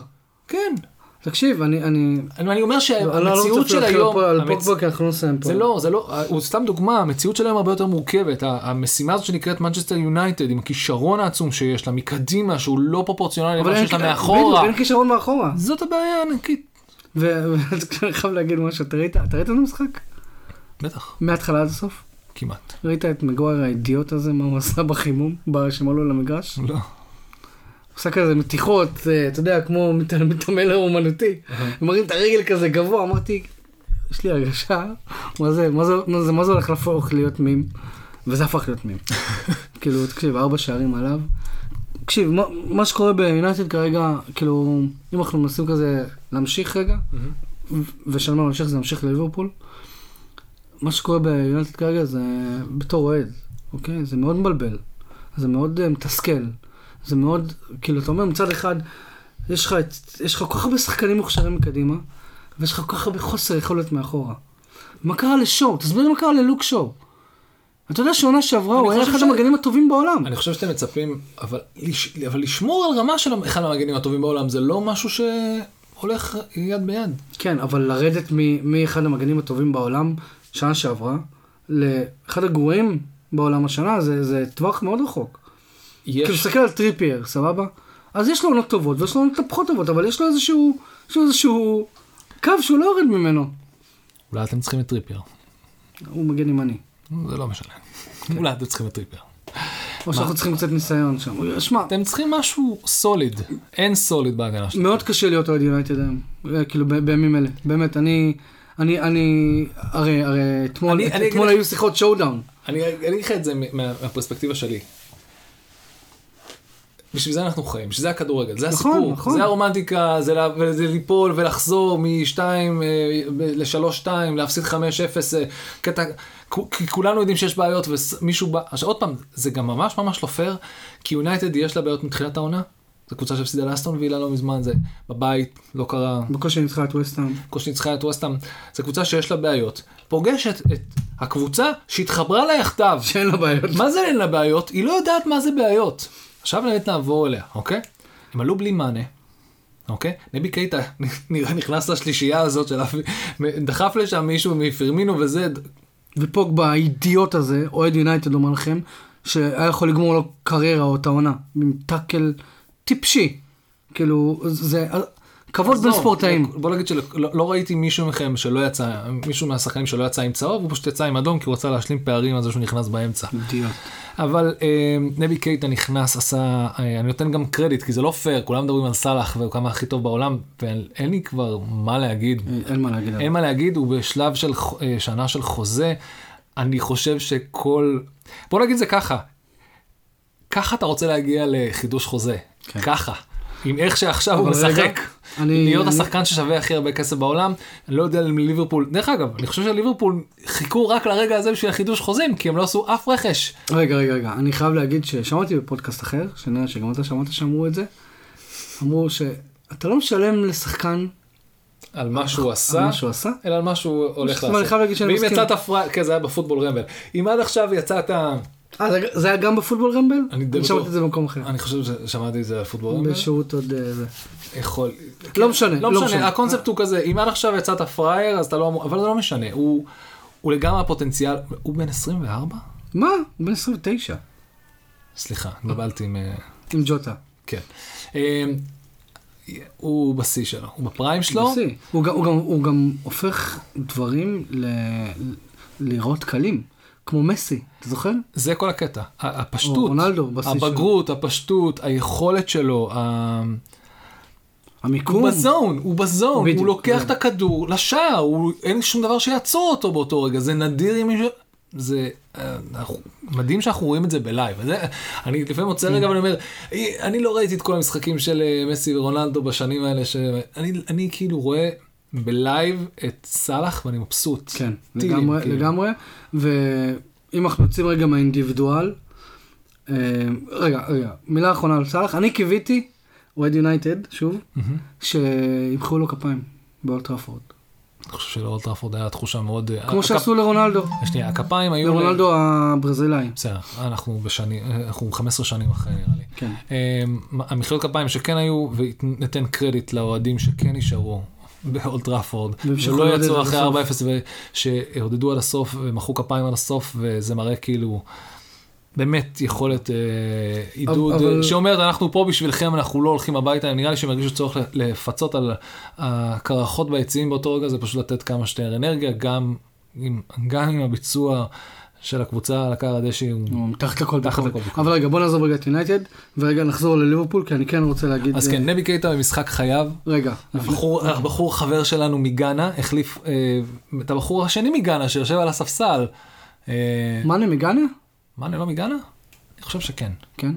כן. תקשיב, אני... אני... אני אני אומר אני לא רוצה שהמציאות של היום... על המצ- פוגבה, כי אנחנו לא נסיים פה. זה לא, זה לא, הוא סתם דוגמה, המציאות של היום הרבה יותר מורכבת. המשימה הזאת שנקראת מנצ'סטר יונייטד, עם הכישרון העצום שיש לה מקדימה, שהוא לא פרופורציונלי אבל למה שיש לה בדיוק, מאחורה. אין כישרון מאחורה. זאת הבעיה הענקית. ואני חייב להגיד משהו, אתה ראית את המשחק? בטח, מההתחלה עד הסוף? כמעט. ראית את מגויר האידיוט הזה, מה הוא עשה בחימום, שהם עלו למגרש? לא. עושה כזה מתיחות, אה, אתה יודע, כמו מת- מתעמל אומנותי. מרים את הרגל כזה גבוה, אמרתי, יש לי הרגשה, מה זה, מה זה, מה זה, מה זה הולך להפוך להיות מים? וזה הפך להיות מים. כאילו, תקשיב, ארבע שערים עליו. תקשיב, מה, מה שקורה ביונייטד כרגע, כאילו, אם אנחנו מנסים כזה להמשיך רגע, ושאני אומר להמשיך זה להמשיך לליברפול, מה שקורה ביונייטד כרגע זה בתור אוהד, אוקיי? זה מאוד מבלבל, זה מאוד uh, מתסכל, זה מאוד, כאילו, אתה אומר מצד אחד, יש לך, יש לך כל כך הרבה שחקנים מוכשרים מקדימה, ויש לך כל כך הרבה חוסר יכולת מאחורה. מה קרה לשואו? תסביר לי מה קרה ללוק שואו. אתה יודע שעונה שעברה הוא היה אחד ש- המגנים הטובים בעולם. אני חושב שאתם מצפים, אבל, לש- אבל לשמור על רמה של אחד המגנים הטובים בעולם זה לא משהו שהולך יד ביד. כן, אבל לרדת מ- מאחד המגנים הטובים בעולם, שנה שעברה, לאחד הגרועים בעולם השנה, זה, זה טווח מאוד רחוק. כאילו, יש, תסתכל על טריפייר, סבבה? אז יש לו עונות טובות ויש לו עונות פחות טובות, אבל יש לו איזשהו, יש לו איזשהו קו שהוא לא יורד ממנו. אולי אתם צריכים את טריפייר. הוא מגן ימני. זה לא משנה. אולי אתם צריכים את טריפייר. או שאנחנו צריכים קצת ניסיון שם. שמע, אתם צריכים משהו solid. אין solid בהגנה שלכם. מאוד קשה להיות אוהד יונייטד היום, אה, כאילו בימים אלה, באמת, אני, אני, אני, הרי, הרי אתמול, אני- אתמול היו שיחות showdown. אני אני אגיד לך את זה מה- מהפרספקטיבה שלי. בשביל זה אנחנו חיים, בשביל זה הכדורגל, זה נכון, הסיפור, נכון. זה הרומנטיקה, זה, לה, זה ליפול ולחזור מ-2 ל-3-2, להפסיד 5-0, אה, קטע, כ- כי כולנו יודעים שיש בעיות ומישהו בא, עכשיו עוד פעם, זה גם ממש ממש לא פייר, כי יונייטד יש לה בעיות מתחילת העונה, זו קבוצה שהפסידה לאסטון וילה לא מזמן, זה בבית, לא קרה, בקושי ניצחה את ווסטהאם. בקושי ניצחה את ווסטהאם, זו קבוצה שיש לה בעיות, פוגשת את הקבוצה שהתחברה לה יחדיו, שאין לה בעיות. מה זה אין לה בעיות? היא לא יודעת מה זה בעיות. עכשיו באמת נעבור אליה, אוקיי? הם עלו בלי מאנה, אוקיי? נבי קייטה נכנס לשלישייה הזאת של... דחף לשם מישהו מפרמינו וזה, ופוגבה האידיוט הזה, אוהד יונייטד אומר לכם, שהיה יכול לגמור לו קריירה או את העונה, עם tackle טיפשי. כאילו, זה כבוד בין עזוב, ספורטאים. בוא נגיד שלא לא ראיתי מישהו מכם שלא יצא, מישהו מהשחקנים שלא יצא עם צהוב, הוא פשוט יצא עם אדום כי הוא רצה להשלים פערים על זה שהוא נכנס באמצע. אידיוט. אבל אה, נבי קייטה נכנס, עשה, אה, אני נותן גם קרדיט, כי זה לא פייר, כולם מדברים על סאלח וכמה הכי טוב בעולם, ואין לי כבר מה להגיד. אין מה להגיד. אין מה להגיד, הוא בשלב של אה, שנה של חוזה. אני חושב שכל... בוא נגיד זה ככה, ככה אתה רוצה להגיע לחידוש חוזה, כן. ככה. עם איך שעכשיו הוא אבל רגע, משחק, אני- להיות אני- השחקן ששווה הכי הרבה כסף בעולם, אני לא יודע אם ליברפול, דרך אגב, אני חושב שליברפול חיכו רק לרגע הזה בשביל החידוש חוזים, כי הם לא עשו אף רכש. רגע, רגע, רגע, אני חייב להגיד ששמעתי בפודקאסט אחר, שנראה שגם אתה שמעת שאמרו את זה, אמרו שאתה לא משלם לשחקן על מה שהוא על עשה, מה שהוא עשה, אלא על מה שהוא הולך לעשות. ואם. יצאת פראייר, כן זה היה בפוטבול רמבל, אם עד עכשיו יצאת, אה, זה- היה גם בפוטבול רמבל? אני שמעתי. את זה במקום אחר. אני חושב ששמעתי את זה בפוטבול רמבל, בשירות עוד אה, זה. יכול, לא משנה, לא לא משנה. הקונספט הוא כזה, אם עד עכשיו יצאת פראייר אז אתה לא אמור, אבל זה לא משנה, הוא לגמרי הפוטנציאל, הוא בן 24? מה? הוא בן 29, סליחה, התבלבלתי עם... אה, עם ג'וטה. כן. אה, הוא בשיא שלו, הוא בפריים שלו. הוא גם- הופך דברים לראות קלים, כמו מסי, אתה זוכר? זה כל הקטע, ה- או הפשטות, רונלדו בשיא שלו. הבגרות, הפשטות, היכולת שלו, ה- המיקום. הוא בזון, הוא בזון, בדיוק, הוא לוקח זה. את הכדור לשער, הוא- אין שום דבר שיעצור אותו באותו רגע, זה נדיר אם מישהו... זה אנחנו- מדהים שאנחנו רואים את זה בלייב. וזה, אני לפעמים מוצא רגע ואני אומר, "אה, אני לא ראיתי את כל המשחקים של אה, מסי ורונלדו בשנים האלה, שאני אני כאילו רואה בלייב את סאלח ואני מבסוט. כן, טילים, לגמרי, כאילו. לגמרי. ואם אנחנו יוצאים רגע מהאינדיבידואל, אה, רגע, רגע, מילה אחרונה על סאלח, אני קיוויתי, אוהד יונייטד, שוב, מהמם. שימחאו לו כפיים באולד טראפורד. אני חושב שלאולד טראפורד היה תחושה מאוד... אה, כמו שעשו לרונלדו, שנייה, הכפיים היו... לרונלדו הברזילאי. בסדר, אנחנו בשנים, אנחנו 15 שנים אחרי נראה לי. כן. אמ, המחיאות כפיים שכן היו, וניתן קרדיט לאוהדים שכן נשארו באולד טראפורד, לעודד יצאו אחרי הסוף. 4-0, ושעודדו עד הסוף ומחאו כפיים עד הסוף, וזה מראה כאילו... באמת יכולת אה, עידוד, אבל- שאומרת אנחנו פה בשבילכם, אנחנו לא הולכים הביתה, נראה לי שהם הרגישו צורך לפצות על הקרחות ביציעים באותו רגע, זה פשוט לתת כמה שיותר אנרגיה, גם עם, גם עם הביצוע של הקבוצה על הקר הדשא הוא מתחת לכל ביקורת. אבל רגע, בוא נעזוב רגע את יונייטד, ורגע נחזור לליברפול, כי אני כן רוצה להגיד... אז אה, כן, נבי קייטה במשחק חייו, רגע, הבחור, חבר שלנו מגאנה, החליף אה, את הבחור השני מגאנה שיושב על הספסל. אה, מאנה מגאנה? מאנה לא מגאנה? אני חושב שכן. כן.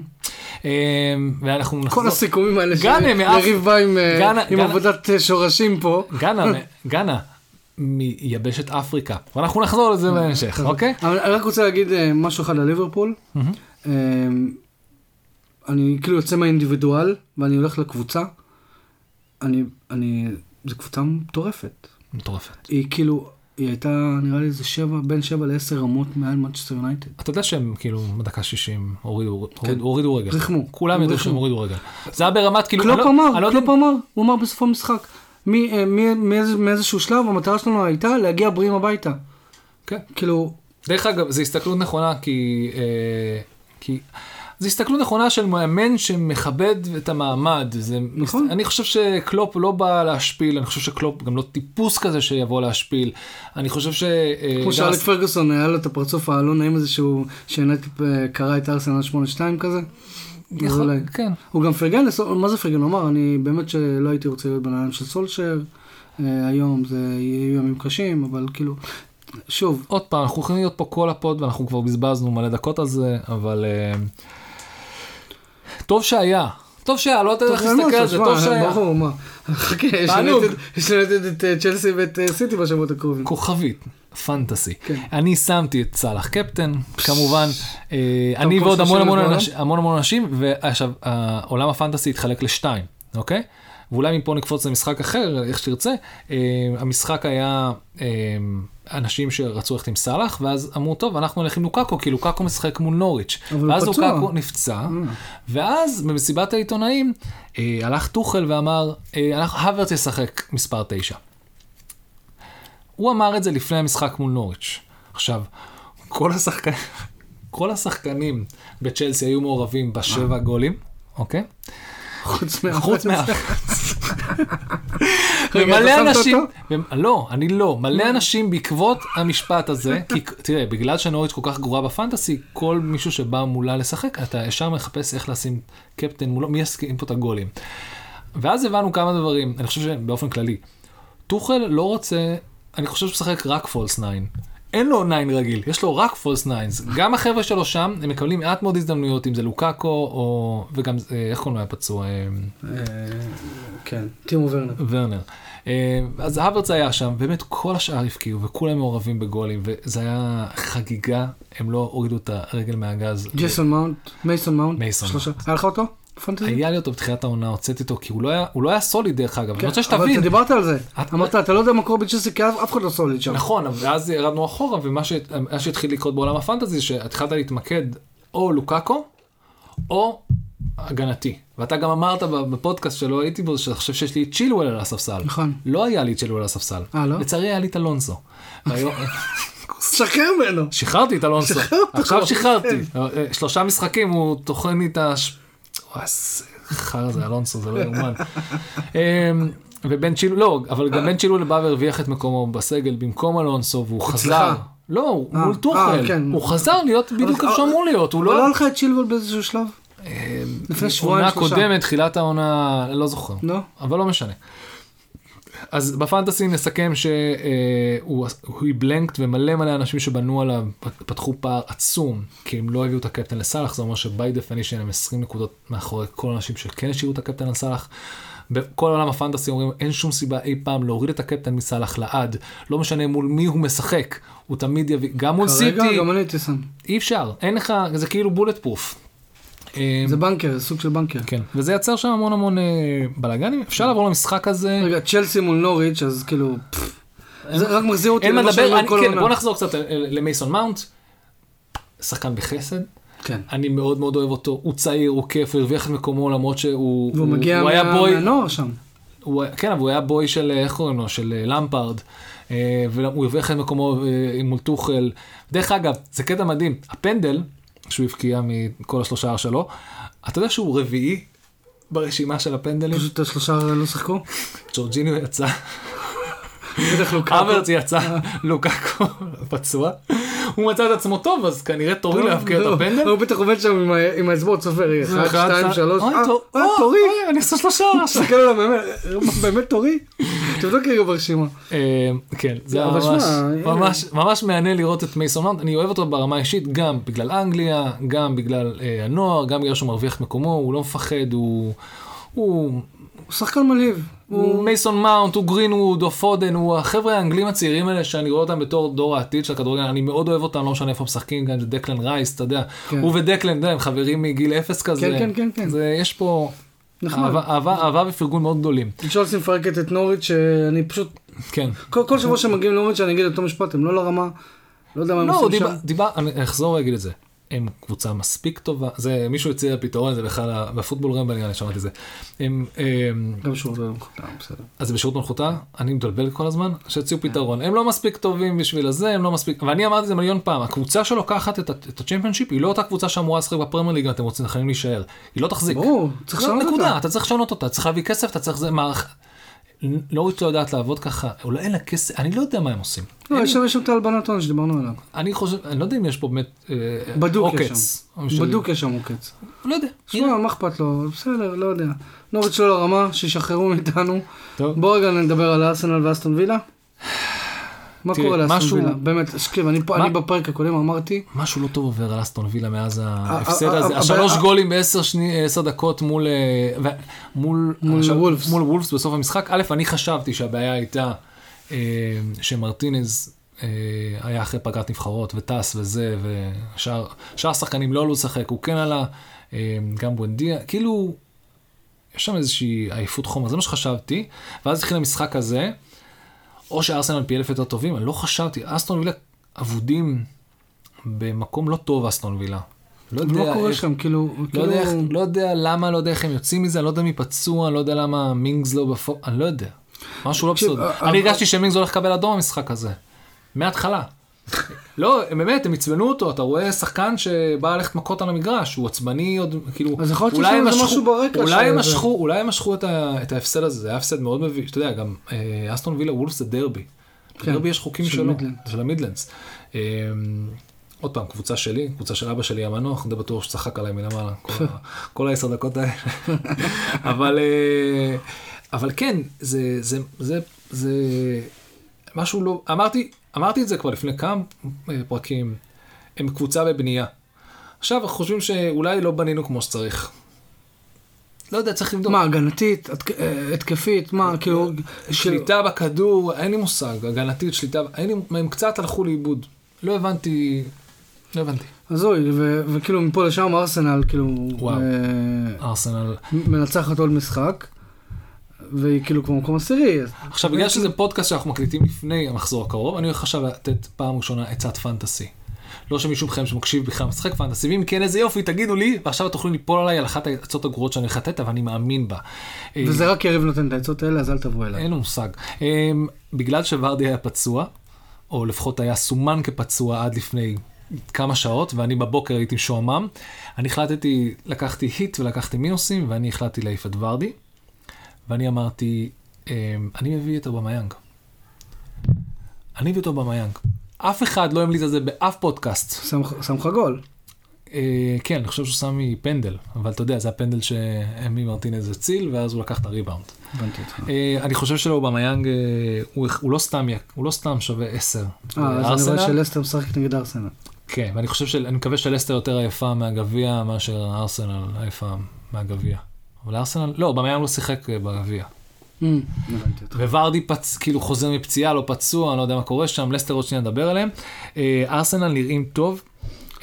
ואנחנו נחזור... כל הסיכומים האלה שיריב בא עם, עבודת שורשים פה. גאנה, גאנה, מיבשת אפריקה. ואנחנו נחזור לזה בהמשך, אוקיי? אבל אני רק רוצה להגיד אה, משהו אחד על ליברפול. אה, אני כאילו יוצא מהאינדיבידואל ואני הולך לקבוצה. אני, אני, זו קבוצה מטורפת. מטורפת. היא כאילו, היא הייתה נראה לי איזה שבע, בין שבע לעשר רמות מעל מנצ'סטר יונייטד. אתה יודע שהם כאילו בדקה 60 הורידו כן. הורידו- רגל. ריחמו. כולם ידעו. שהם הורידו רגל. זה היה ברמת כאילו... קלופ לא- אמר, לא קלופ אמר, הוא אמר בסוף המשחק. אה, מאיזשהו שלב המטרה שלנו הייתה להגיע בריאים הביתה. כן. כאילו, דרך אגב, זו הסתכלות נכונה כי... אה, כי... זו הסתכלות נכונה של מאמן שמכבד את המעמד. זה, נכון. אני חושב שקלופ לא בא להשפיל, אני חושב שקלופ גם לא טיפוס כזה שיבוא להשפיל. אני חושב ש... אה, כמו שאלכס- פרגוסון היה לו את הפרצוף הלא נעים הזה שהוא, שיונייטד אה, קרא את ארסנל 8-2 כזה. יכול- אולי. כן. הוא גם פרגן, מה זה פרגן? הוא אמר, אני באמת שלא הייתי רוצה להיות אדם של סולשר, אה, היום זה יהיו ימים קשים, אבל כאילו, שוב, עוד פעם, אנחנו יכולים להיות פה כל הפוד ואנחנו כבר בזבזנו מלא דקות על זה, אבל... אה, טוב שהיה. טוב שהיה, לא יודע איך להסתכל על זה, טוב שהיה. ברור, מה. חכה, יש יונייטד את אה, צ'לסי ואת אה, סיטי בשבועות הקרובים. כוכבית, פנטסי. כן. אני שמתי את סאלח קפטן, כמובן, אה, אני ועוד המון 30 המון? אנשים- ועכשיו, העולם הפנטסי התחלק לשתיים, אוקיי? ואולי מפה נקפוץ למשחק אחר, איך שתרצה. אה, המשחק היה אה, אנשים שרצו ללכת עם סאלח, ואז אמרו, טוב, אנחנו נלך עם לוקאקו, כי לוקאקו משחק מול נוריץ'. ואז. לוקאקו נפצע, ואז במסיבת העיתונאים אה, הלך טוחל ואמר, אה, הוורץ ישחק מספר 9. הוא אמר את זה לפני המשחק מול נוריץ'. עכשיו, כל, השחק... כל השחקנים בצ'לסי היו מעורבים בשבע גולים, אוקיי? חוץ מה... חוץ מה... רגע, ומלא אנשים, לא, אני לא, מלא אנשים בעקבות המשפט הזה, כי תראה, בגלל שנוריץ' כל כך גרועה בפנטסי, כל מישהו שבא מולה לשחק, אתה ישר מחפש איך לשים קפטן מולו, מי יסכים פה את הגולים. ואז הבנו כמה דברים, אני חושב שבאופן כללי, טוחל לא רוצה, אני חושב שהוא משחק רק false 9. אין לו 9 רגיל, יש לו רק false 9. גם החבר'ה שלו שם, הם מקבלים מעט מאוד הזדמנויות, אם זה לוקאקו, או... וגם, אה, איך קוראים לו הפצוע? אה, אה, כן, טימו ורנר. ורנר. אז האברץ היה שם, באמת כל השאר הפקיעו, וכולם מעורבים בגולים, וזה היה חגיגה, הם לא הורידו את הרגל מהגז. ג'ייסון מאונט, מייסון מאונט, שלושה. היה לך אותו? פנטזי? היה לי אותו בתחילת העונה, הוצאתי אותו, כי הוא לא היה, הוא לא היה סוליד דרך אגב, אני רוצה כן, אבל שתבין. אתה דיברת על זה. אמרת, אתה לא יודע מה קורה בצ'לסי, כי אף אחד לא סוליד שם. נכון, אבל אז ירדנו אחורה, ומה שהתחיל לקרות בעולם הפנטזי, שהתחלת להתמקד או לוקאקו, או הגנתי. ואתה גם אמרת בפודקאסט שלא הייתי בו, שאתה חושב שיש לי את צ'ילואל על הספסל. נכון. לא היה לי את צ'ילואל על הספסל. אה, לא? לצערי היה לי את אלונסו. שחרר ממנו. שחררתי את אלונסו. עכשיו שחררתי. שלושה משחקים הוא טוחן לי את הש... איזה חרא זה אלונסו, זה לא יאומן. אמ, ובן צ'ילו, לא, אבל גם בן צ'ילו בא והרוויח את מקומו בסגל במקום אלונסו, והוא חזר. לא, הוא אה, מול אה, טוחל, כן. הוא חזר להיות בדיוק אבל- איפה שהוא אמור להיות, הוא לא לא... לך את צ'ילבול באיזשהו שלב? לפני שבועיים עונה שלושה. קודמת, תחילת העונה, לא זוכר. לא? אבל לא משנה. אז בפנטסי נסכם שהוא בלנקט ומלא מלא אנשים שבנו עליו פתחו פער עצום כי הם לא הביאו את הקפטן לסאלח זה אומר שביי דפנישן הם 20 נקודות מאחורי כל האנשים שכן השאירו את הקפטן לסאלח. בכל עולם הפנטסי אומרים אין שום סיבה אי פעם להוריד את הקפטן מסאלח לעד לא משנה מול מי הוא משחק הוא תמיד יביא גם מול סיטי כרגע גם שם. אי אפשר אין לך זה כאילו בולט פרוף. זה בנקר, זה סוג של בנקר. כן וזה יצר שם המון המון אה, בלאגנים אפשר לעבור למשחק הזה. רגע, צ'לסי מול נוריץ', אז כאילו... זה רק מחזיר אותי למה שאני אומר כל כן, עונה. בוא נחזור קצת אה, למייסון מאונט. שחקן בחסד, כן. אני מאוד מאוד אוהב אותו, הוא צעיר, הוא כיף, הוא הרוויח את מקומו למרות שהוא והוא הוא- מגיע מהנוער שם. כן, אבל הוא היה בוי של, אה, איך קוראים לו, של אה, אה, והוא הרוויח את מקומו אה, מול טוחל. דרך אגב, זה קטע מדהים, הפנדל שהוא הבקיע מכל השלושה שלו, אתה יודע שהוא רביעי ברשימה של הפנדלים? פשוט השלושה לא שיחקו. ג'ורג'יניו יצא. בטח לוקאקו. אברץ יצא, לוקקו פצוע, הוא מצא את עצמו טוב, אז כנראה תורי להבקיע את לא, הפנדל. הוא בטח עומד שם עם האצבעות סופר, אחד, שתיים, שלוש, אוי, אה, טוב, אה, אוי, תורי. אני אעשה שלושה. תסתכל על המאמן, באמת תורי? תבדוק רגע ברשימה. אה, כן, זה אבל ממש, ממש, מהנה לראות את מייסון מאונט, אני אוהב אותו ברמה האישית, גם בגלל אנגליה, גם בגלל אה, הנוער, גם בגלל שהוא מרוויח את מקומו, הוא לא מפחד. הוא הוא שחקן מלהיב. הוא מייסון מאונט, הוא גרינווד, או פודן, הוא החבר'ה האנגלים הצעירים האלה שאני רואה אותם בתור דור העתיד של הכדורגל, אני מאוד אוהב אותם, לא משנה איפה משחקים, גם דקלן רייס, אתה יודע, כן. הוא ודקלן, אתה יודע, הם חברים מגיל אפס כזה, כן, כן, כן, כן. זה, יש פה נחמד. אהבה, ופרגון מאוד גדולים, צ'לסי מפרקת את נוריץ' שאני פשוט, כן. כל כל שבוע שמגיעים לנוריץ' אני אגיד אותו משפט, הם לא לרמה, לא יודע מה הם לא, עושים שם. דיבר, אני אחזור ואגיד את זה. הם קבוצה מספיק טובה, זה מישהו הציע פתרון, זה בכלל בפוטבול רמבל, אני שמעתי את זה. הם, גם לא חותם, בסדר. אז זה בשירות מלכותה, אני מבלבל כל הזמן, שהציעו פתרון. הם לא מספיק טובים בשביל הזה, הם לא מספיק, ואני אמרתי את זה מיליון פעם, הקבוצה שלוקחת את, הצ'מפיונשיפ היא לא אותה קבוצה שאמורה לשחק בפרמייר ליג, אם אתם רוצים יכולים להישאר. היא לא תחזיק. ברור, צריך לשנות אותה. אתה צריך לשנות אותה, צריך להביא כסף, אתה צריך זה. לא יודעת לעבוד ככה, אולי אין לה כסף, אני לא יודע מה הם עושים. לא, יש שם את ההלבנת הון שדיברנו עליו. אני חושב, אני לא יודע אם יש פה באמת אה, בדוק עוקץ. בדוק יש שם עוקץ. לא יודע. שמע, מה אכפת לו? בסדר, לא יודע. נוריץ' לא לרמה, שישחררו מאיתנו. טוב. בוא רגע נדבר על ארסנל ואסטון וילה. מה קורה לאסטון וילה? באמת, תקשיב, אני בפרק הקודם אמרתי, משהו לא טוב עובר על אסטון וילה מאז ההפסד הזה. השלוש גולים בעשר דקות מול אה, מול וולפס. בסוף המשחק. א', אני חשבתי שהבעיה הייתה אה, שמרטינז אה, היה אחרי פגרת נבחרות וטס וזה, ושאר שאר השחקנים לא עלו לשחק, הוא כן עלה, גם בואנדיה, כאילו, יש שם איזושהי עייפות חומר, זה מה שחשבתי, ואז התחיל המשחק הזה, או שארסנל פי אלף יותר טובים, אני לא חשבתי, אסטון וילה אבודים במקום לא טוב אסטון וילה. לא יודע, מה קורה איך, שם? כאילו, לא, כאילו, יודע איך, לא יודע למה, לא יודע איך הם יוצאים מזה, אני לא יודע מי פצוע, אני לא יודע למה מינגס לא בפור... אני לא יודע. משהו לא בסדר. ה- אני ה- הרגשתי שמינגס הולך לקבל אדום במשחק הזה. מההתחלה. לא, הם באמת, הם עצבנו אותו, אתה רואה שחקן שבא ללכת מכות על המגרש, הוא עצבני עוד, כאילו, אז יכול להיות שיש משכו- משהו ברקע אולי הם משכו, אולי הם משכו את ה- את ההפסד הזה, זה היה הפסד מאוד מביש, אתה יודע, גם אה, אסטון וילה וולף זה דרבי. כן, בדרבי יש חוקים של שלו. של המידלנדס. אה, עוד פעם, קבוצה שלי, קבוצה של אבא שלי המנוח, די בטוח שצחק עליי מלמעלה, כל כל העשר דקות האלה. אבל, אה, אבל כן, זה, זה, זה, זה משהו לא, אמרתי, אמרתי את זה כבר לפני כמה אה, פרקים, הם קבוצה בבנייה. עכשיו חושבים שאולי לא בנינו כמו שצריך. לא יודע, צריך לבדוק. מה, הגנתית, אה, התקפית, מה, כאילו, כאילו, שליטה בכדור, אין לי מושג, הגנתית, שליטה, אין לי, הם קצת הלכו לאיבוד. לא הבנתי, לא הבנתי. הזוי, וכאילו מפה לשם ארסנל, כאילו, וואו. אה, ארסנל. מנצחת עוד משחק, והיא כאילו כבר מקום עשירי. עכשיו, בגלל שזה פודקאסט שאנחנו מקליטים לפני המחזור הקרוב, אני הולך עכשיו לתת פעם ראשונה עצת פנטסי. לא שמישהו מכם שמקשיב בכלל משחק פנטסי, ואם כן איזה יופי, תגידו לי, ועכשיו תוכלו ליפול עליי על אחת העצות הגרועות שאני הולך לתת, אבל אני מאמין בה. אה, וזה רק יריב נותן את העצות האלה, אז אל תבוא אליי. אין לו מושג. אמ, בגלל שוורדי היה פצוע, או לפחות היה סומן כפצוע עד לפני כמה שעות, ואני בבוקר הייתי משועמם, אני החלטתי, לקחתי hit ולקחתי מינוסים, ואני החלטתי להעיף את ורדי, ואני אמרתי, אמ, אני מביא את אובמיאנג. אני מביא את אובמיאנג. אף אחד לא המליץ על זה באף פודקאסט. שם- לך גול. כן, אני חושב שהוא שם מפנדל, אבל אתה יודע, זה הפנדל שאמי מרטינז הציל, ואז הוא לקח את הריבאונד. הבנתי אותך. אה, אני חושב שלאובמיאנג אה, הוא לא סתם הוא לא סתם שווה 10. אה, אז אני רואה שלסטר משחק נגד ארסנל. כן, ואני חושב. אני מקווה שלסטר יותר עייפה מהגביע מאשר ארסנל עייפה מהגביע. אבל ארסנל, לא, במיאנג לא שיחק אה, בגביע. אותך. וורדי פצ... כאילו חוזר מפציעה, לא פצוע, אני לא יודע מה קורה שם, לסטר עוד שנייה נדבר עליהם. אה, ארסנל נראים טוב,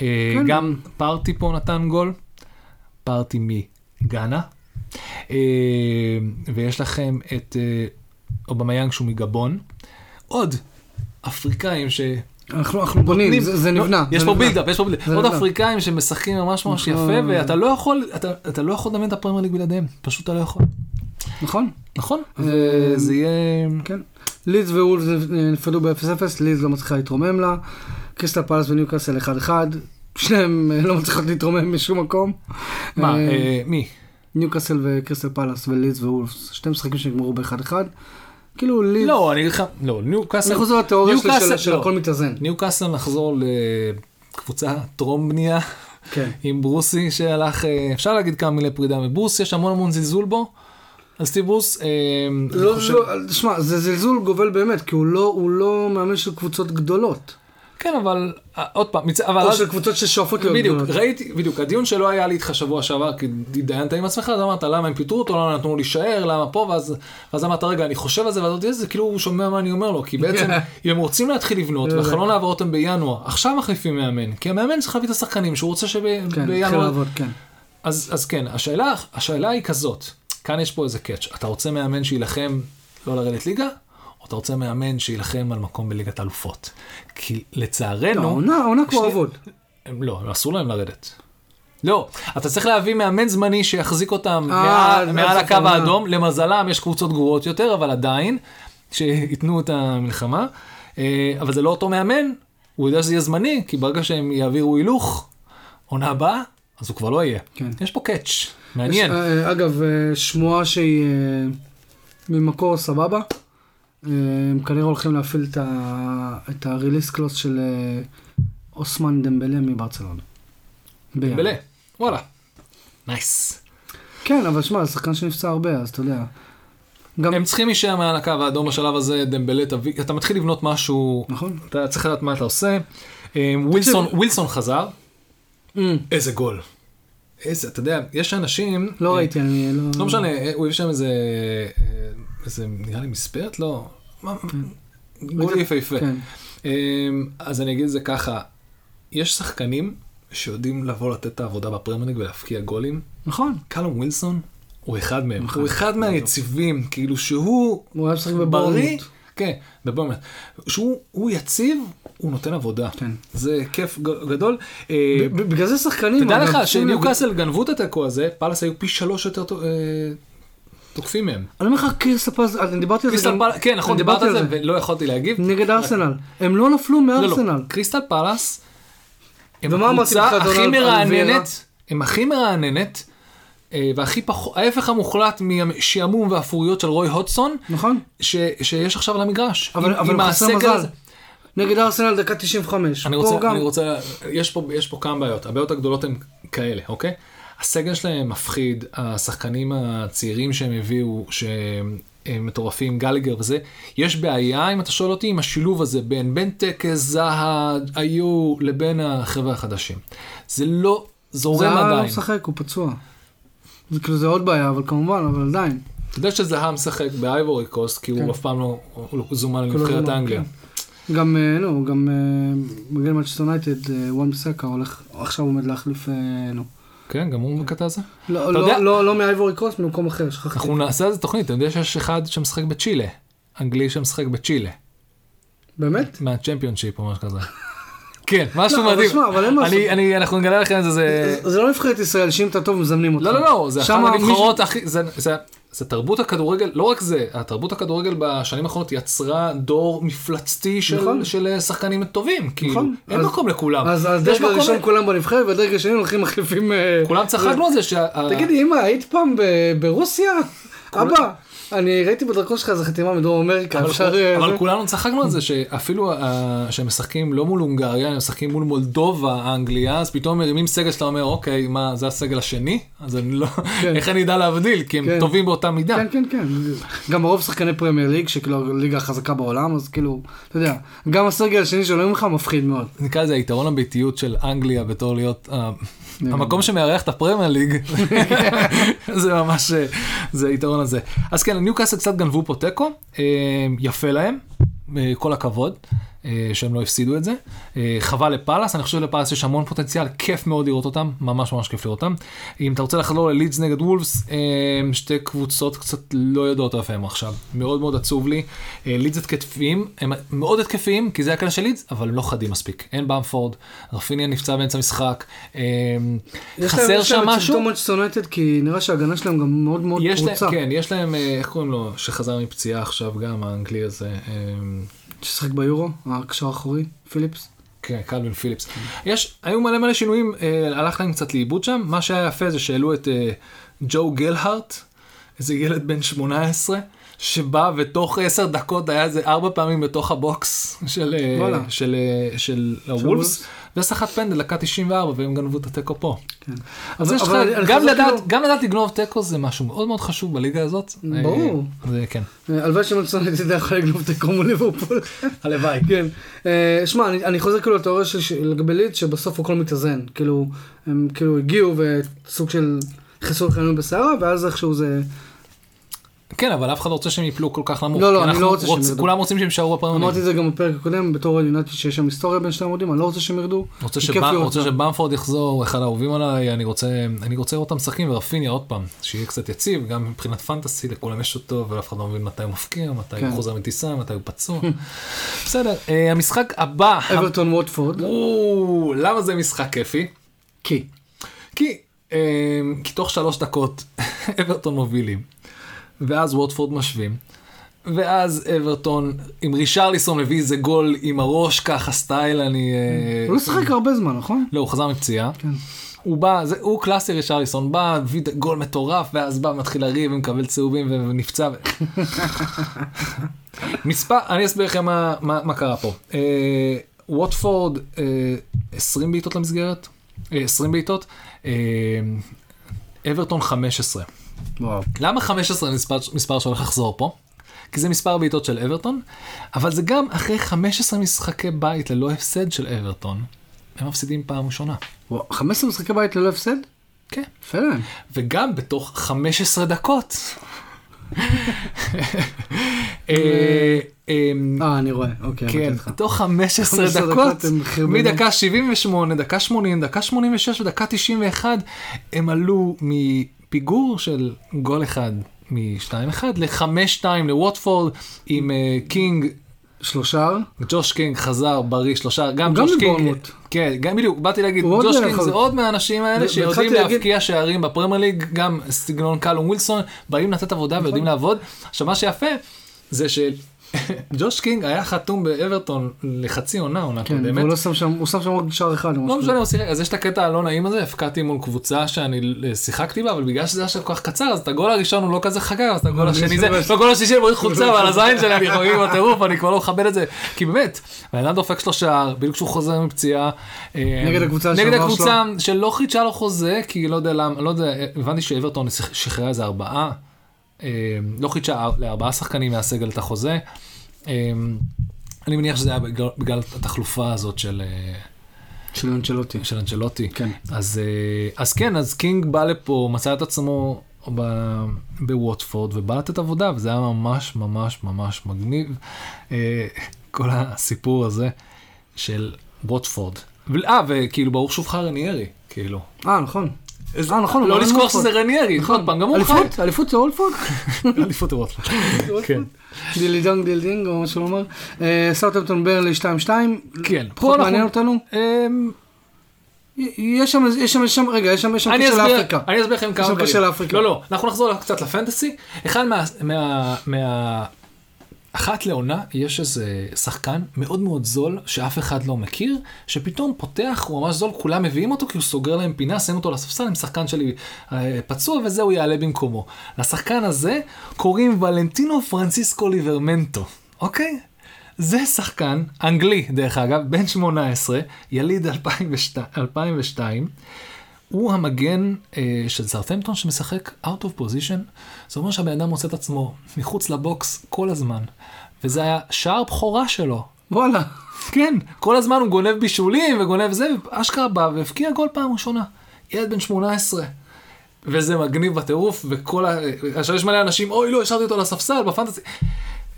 אה, כן. גם פארטי פה נתן גול, פארטי מגאנה, ויש לכם את אובמיאנג שהוא מגבון, עוד אפריקאים ש... אנחנו אנחנו בונים, נותנים- זה זה לא, נבנה. יש זה פה. build-up, יש פה build-up. זה עוד נבנה. אפריקאים שמשחקים ממש ממש אנחנו- יפה, ואתה לא יכול, אתה- אתה לא יכול לדמיין את הפרמייר ליג בלעדיהם, פשוט אתה לא יכול. נכון? נכון? אה, וזה יהיה... כן. לידס ווולס נפרדו ב-0-0, לידס לא מצליחה להתרומם לה. קריסטל פלס וניוקאסל 1-1. שניהם אה, לא מצליחות להתרומם משום מקום. מה, אה, מי? ניוקאסל וקריסטל פלס ולידס וולפס. שתי משחקים שנגמרו ב-1-1. כאילו לידס... לא, אני אגיד לך, לא, ניוקאסל, אני חוזר לתיאוריה של- לא. הכל מתאזן. ניוקאסל נחזור לקבוצה טרום בנייה, כן. עם ברוסי שהלך, אה, אפשר להגיד כמה מילי פרידה מברוס, יש המון המון זלזול בו, על סטיב ברוס. אה, לא, חושב- לא, שמע, זה זלזול גובל באמת, כי הוא לא, הוא לא מאמן של קבוצות גדולות. כן, אבל אה, עוד פעם, מצ- אבל או אז- של קבוצות ששואפות להיות בדיוק, גדולות. ראיתי, בדיוק, הדיון שלא היה לי איתך שבוע שעבר, כי התדיינת עם עצמך, אז אמרת, למה הם פיטרו אותו, למה נתנו להישאר, למה פה, ואז, ואז אמרת, רגע, אני חושב על זה, ואז אמרתי, זה כאילו הוא שומע מה אני אומר לו, כי בעצם, אם הם רוצים להתחיל לבנות. והחלון העברות הם בינואר, עכשיו מחליפים מאמן, כי המאמן צריך להביא את השחקנים, שהוא רוצה כן, התחיל שבינואר, לעבוד, כן. אז, אז כן, השאלה, השאלה היא כזאת, כאן יש פה איזה קאץ', אתה רוצה מאמן שיילחם לא לרדת ליגה, אתה רוצה מאמן שיילחם על מקום בליגת האלופות? כי לצערנו... לא, העונה העונה כבר. עבוד. לא, אסור להם לרדת. לא, אתה צריך להביא מאמן זמני שיחזיק אותם אה, מעל, מעל סוף הקו העונה. האדום, למזלם יש קבוצות גרועות יותר, אבל עדיין, שייתנו את המלחמה. אה, אבל זה לא אותו מאמן, הוא יודע שזה יהיה זמני, כי ברגע שהם יעבירו הילוך, עונה הבאה, אז הוא כבר לא יהיה. כן. יש פה catch, מעניין. יש, אה, אגב, אה, שמועה שהיא אה, ממקור סבבה. אה, הם כנראה הולכים להפעיל את ה release clause של אה, אוסמן דמבלה מברצלונה. בינואר. בלה, וואלה. nice. כן, אבל שמע, זה שחקן שנפצע הרבה, אז אתה יודע. גם, הם צריכים להישאר מעל הקו האדום בשלב הזה, דמבלה, תביא, אתה מתחיל לבנות משהו, נכון? אתה צריך לדעת מה אתה עושה. אה, ווילסון, ווילסון חזר, אמ, איזה גול. איזה, אתה יודע, יש אנשים... לא ראיתי, אני לא... לא משנה, הוא הביא שם איזה, איזה, נראה לי מספרת? לא. מה- גול יפהפה. כן. אה, אז אני אגיד את זה ככה, יש שחקנים שיודעים לבוא לתת את העבודה בפרמיירליג ולהפקיע גולים. נכון. קלום ווילסון הוא אחד מהם. אחד. הוא אחד מהיציבים, כאילו שהוא הוא היה משחק בריא, בבורנמוט. כן, בבורנמוט. שהוא הוא יציב, הוא נותן עבודה. כן. זה כיף גדול. ב- בגלל זה שחקנים... תדע לך שים לב, שניוקאסל גנבו את התיקו הזה, פאלאס היו פי שלוש יותר אה, תוקפים מהם. אני אומר לך, קריסטל פלס, אני דיברתי על זה גם... כן נכון, דיברת על זה ולא יכולתי להגיב. נגד ארסנל. הם לא נפלו לא, לא, מארסנל. קריסטל פאלאס, הם הקבוצה הכי מרעננת? הם הכי מרעננת, אה, והכי פחות, ההפך המוחלט מהשעמום והאפוריות של רוי הודסון, נכון? שיש עכשיו על המגרש. אבל הוא חסר מזל. נגד ארסנל דקה 95. אני רוצה. אני רוצה, יש פה כמה בעיות, הבעיות הגדולות הן כאלה, אוקיי? הסגל שלהם מפחיד, השחקנים הצעירים שהם הביאו, שהם הם מטורפים, גליגר וזה, יש בעיה, אם אתה שואל אותי, עם השילוב הזה בין בן טקס, זהה, היו, לבין החבר'ה החדשים. זה לא זורם זהה לא עדיין. משחק, הוא פצוע. זה כאילו זה עוד בעיה, אבל כמובן, אבל עדיין. אתה יודע שזהה משחק באייבורי קוסט, כי כן. הוא אף פעם לא, לא זומן לא לנבחרת זומן, אנגליה. גם, אה, נו, גם אה, מגן מנצ'סטר יונייטד, אה, וואן בסקה הולך, עכשיו עומד להחליף, אה, נו. כן, גם הוא בקטע הזה. לא, לא, יודע- לא, לא מ Ivory Coast, ממקום אחר, שכחתי. אנחנו נעשה על זה תוכנית, אתה יודע שיש אחד שמשחק בצ'ילה, אנגלי שמשחק בצ'ילה, באמת? מהצ'מפיונשיפ או משהו כזה. כן, משהו מדהים. שמע, אבל אין מה אני, אנחנו נגלה לכם את זה, זה... לא נבחרת ישראל, שאם אתה טוב מזמנים אותך. לא, לא, לא, זה אחת הנבחרות הכי... זה, תרבות הכדורגל, לא רק זה, התרבות הכדורגל בשנים האחרונות יצרה דור מפלצתי של, נכון. של שחקנים טובים, כאילו, נכון. אין אז- מקום לכולם. אז אז יש דרג מקום הראשון ל- כולם בנבחרת, והדרג השני הולכים מחליפים... אה, כולם צחקנו על זה שה... תגידי, אמא, היית פעם ברוסיה? אבא, אני ראיתי בדרכון שלך איזה חתימה מדרום אמריקה, אבל, אפשר... אה, אבל זה? כולנו צחקנו על זה שאפילו אה, שהם משחקים לא מול הונגריה, הם משחקים מול מולדובה, אנגליה, אז פתאום מרימים סגל שאתה אומר, אוקיי, מה, זה הסגל השני? אז אני לא, כן. איך אני אדע להבדיל? כי הם כן. טובים באותה מידה. כן, כן, כן. גם הרוב שחקני פרמייר ליג, שכאילו הליגה החזקה בעולם, אז כאילו, אתה יודע, גם הסגל השני שעולים לך מפחיד מאוד. נקרא לזה היתרון הביתיות של אנגליה בתור להיות כן. המקום שמארח את הפרמייר ליג, זה ממש, אה, זה היתרון הזה. אז כן, ניוקאסל קצת גנבו פה תיקו, אה, יפה להם, אה, כל הכבוד. אה, שהם לא הפסידו את זה. אה, חבל לפאלאס, אני חושב שלפאלאס יש המון פוטנציאל, כיף מאוד לראות אותם, ממש ממש כיף לראות אותם. אם אתה רוצה לחזור ללידס נגד וולפס, אה, שתי קבוצות קצת לא יודעות איפה הם עכשיו. מאוד מאוד עצוב לי. לידס התקפיים, הם מאוד התקפיים, כי זה הקטע של לידס, אבל הם לא חדים מספיק. אין במפורד, רפיניה נפצע באמצע משחק, אה, חסר שם משהו. יש להם את יונייטד, כי נראה שההגנה שלהם גם מאוד מאוד פרוצה. כן, יש להם, איך קוראים לו, שחזר מפציעה עכשיו גם, האנגלי הזה. ששיחק ביורו, הקשר האחורי, פיליפס. כן, קלווין פיליפס. יש, היו מלא מלא שינויים, אה, הלך להם קצת לאיבוד שם. מה שהיה יפה זה שהעלו את אה, ג'ו גלהארט, איזה ילד בן 18, שבא ותוך 10 דקות היה איזה ארבע פעמים בתוך ה box של, אה, וואלה. של, אה, של הוולפס, וולפס. וסחט פנדל דקה 94 והם גנבו את התיקו פה. כן. אז יש לך, גם לדעת, כאילו- גם לדעת לגנוב תיקו זה משהו מאוד מאוד חשוב בליגה הזאת. אה, ברור. זה כן. הלוואי שמנצ'סטר יונייטד יכול לגנוב תיקו מול ליברפול. הלוואי. כן. שמע, אני, אני חוזר כאילו לתיאוריה של לגבי ליד, שבסוף הכל מתאזן. כאילו, הם כאילו הגיעו וסוג של חיסול חיינו בסערה, ואז איכשהו זה... כן, אבל אף אחד לא רוצה שהם יפלו כל כך נמוך. לא, לא, אני לא רוצה שהם רוצ- ירדו. כולם רוצים שהם יישארו בפרמייר. אמרתי את זה גם בפרק הקודם, בתור יונתן שיש שם היסטוריה בין שני עמודים, אני לא רוצה שהם ירדו. רוצה, שבא, רוצה. שבמפורד יחזור, אחד האהובים עליי, אני רוצה, אני רוצה לראות אותם משחקים ורפיניה עוד פעם, שיהיה קצת יציב, גם מבחינת פנטסי, לכולם יש אותו, ואף אחד לא מבין מתי הוא מפקיע, מתי כן. הוא חוזר מטיסה, מתי הוא פצוע. בסדר, אה, המשחק הבא, אברטון ווטפורד. למה זה משחק כיפי? כי. כי, אה, כי תוך שלוש דקות אברטון מובילים, ואז ווטפורד משווים. ואז אברטון עם רישרליסון מביא איזה גול עם הראש ככה סטייל אני אה, הוא לא שיחק הרבה זמן, נכון? לא, הוא חזר מפציעה. כן. הוא בא, זה, הוא קלאסי רישרליסון, בא, הביא גול מטורף, ואז בא, מתחיל לריב ומקבל צהובים ונפצע. מספר, אני אסביר לכם מה, מה, מה קרה פה. אה, ווטפורד, אה, 20 בעיטות למסגרת, אה, 20 בעיטות, אה, אברטון 15. וואו. למה 15 זה מספר, מספר שהולך לחזור פה? כי זה מספר בעיטות של אברטון, אבל זה גם אחרי 15 משחקי בית ללא הפסד של אברטון, הם מפסידים פעם ראשונה. וואו, 15 משחקי בית ללא הפסד? כן. יפה להם. וגם בתוך 15 דקות. אה, אה, אה, אני רואה, אוקיי, כן. בתוך 15 15 דקות. מדקה 78, דקה 80, דקה 86 ודקה 91, הם עלו מפיגור של גול אחד מ-2-1 ל-5-2 לווטפורד עם אה, קינג, שלושה. ג'וש קינג חזר בריא שלושה, גם ג'וש קינג. כן, גם בדיוק, באתי להגיד, ג'וש לא קינג זה עוד מהאנשים האלה שיודעים להבקיע שערים בפרמייר ליג, גם סגנון קלום ווילסון, באים לתת עבודה נכון. ויודעים לעבוד. עכשיו מה שיפה זה שג'וש קינג היה חתום באברטון לחצי עונה, עונה כן, קודמת. והוא לא שם שם, הוא שם שם רק שער אחד. לא. משנה, הוא שיחק, אז יש את הקטע הלא נעים הזה, הבקעתי מול קבוצה שאני אה, שיחקתי בה, אבל בגלל שזה היה שם כל כך קצר, אז את הגול הראשון הוא לא כזה חגג, אז את הגול השני זה, ממש- בגול השלישי הם רואים חולצה ועל הזין שלי אני חוגג בטירוף, אני כבר לא מכבד את זה, כי באמת, הבן אדם דופק שלו שער, בדיוק כשהוא חוזר מפציעה. אה, נגד הקבוצה נגד שעבר הקבוצה שלא חידשה לו חוזה, כי לא יודע למה, לא יודע, הבנתי שאברטון שחררה איזה ארבעה, לא חידשה לארבעה שחקנים מהסגל את החוזה. אה, אני מניח שזה היה בגלל- בגלל התחלופה הזאת של... אה, של אנצ'לוטי. של אנצ'לוטי. כן. אז, אה, אז כן, אז קינג בא לפה, מצא את עצמו ב- בווטפורד ובא לתת עבודה, וזה היה ממש ממש ממש מגניב. אה, כל הסיפור הזה של ווטפורד. אה, וכאילו ברוך שובך רניירי, כאילו. אה, נכון. אה, נכון. לא אין שזה וולפורד. רניירי, נכון. עוד פעם, גם הוא חי. אליפות? אליפות זה אולפורד? אליפות ווטפורד. כן. דילי דונג דיל דינג או מה שהוא אומר. אה, סאוטהמפטון ברלי 2-2. כן. פחות מעניין אותנו. אמ, יש שם, יש שם, יש שם, רגע, יש שם, יש שם קשר לאפריקה. אני אסביר לכם כמה שם דברים. קשר לאפריקה. לא, לא, אנחנו נחזור קצת לפנטסי. אחד מה... אחת לעונה יש איזה שחקן מאוד מאוד זול שאף אחד לא מכיר, שפתאום פותח, הוא ממש זול, כולם מביאים אותו כי הוא סוגר להם פינה, שם אותו לספסל עם שחקן שלי אה, פצוע וזה הוא יעלה במקומו. לשחקן הזה קוראים ולנטינו פרנסיסקו ליברמנטו, אוקיי? זה שחקן אנגלי, דרך אגב, בן 18, יליד 2002, 2002 הוא המגן אה, של סרטמפטון שמשחק out of position, זה אומר שהבן אדם מוצא את עצמו מחוץ לבוקס כל הזמן, וזה היה שער בכורה שלו. וואלה. כן, כל הזמן הוא גונב בישולים וגונב זה, ואשכרה בא והבקיע גול פעם ראשונה. ילד בן 18. וזה מגניב בטירוף, וכל ה... עכשיו יש מלא אנשים, אוי לא, השארתי אותו על הספסל בפנטסי.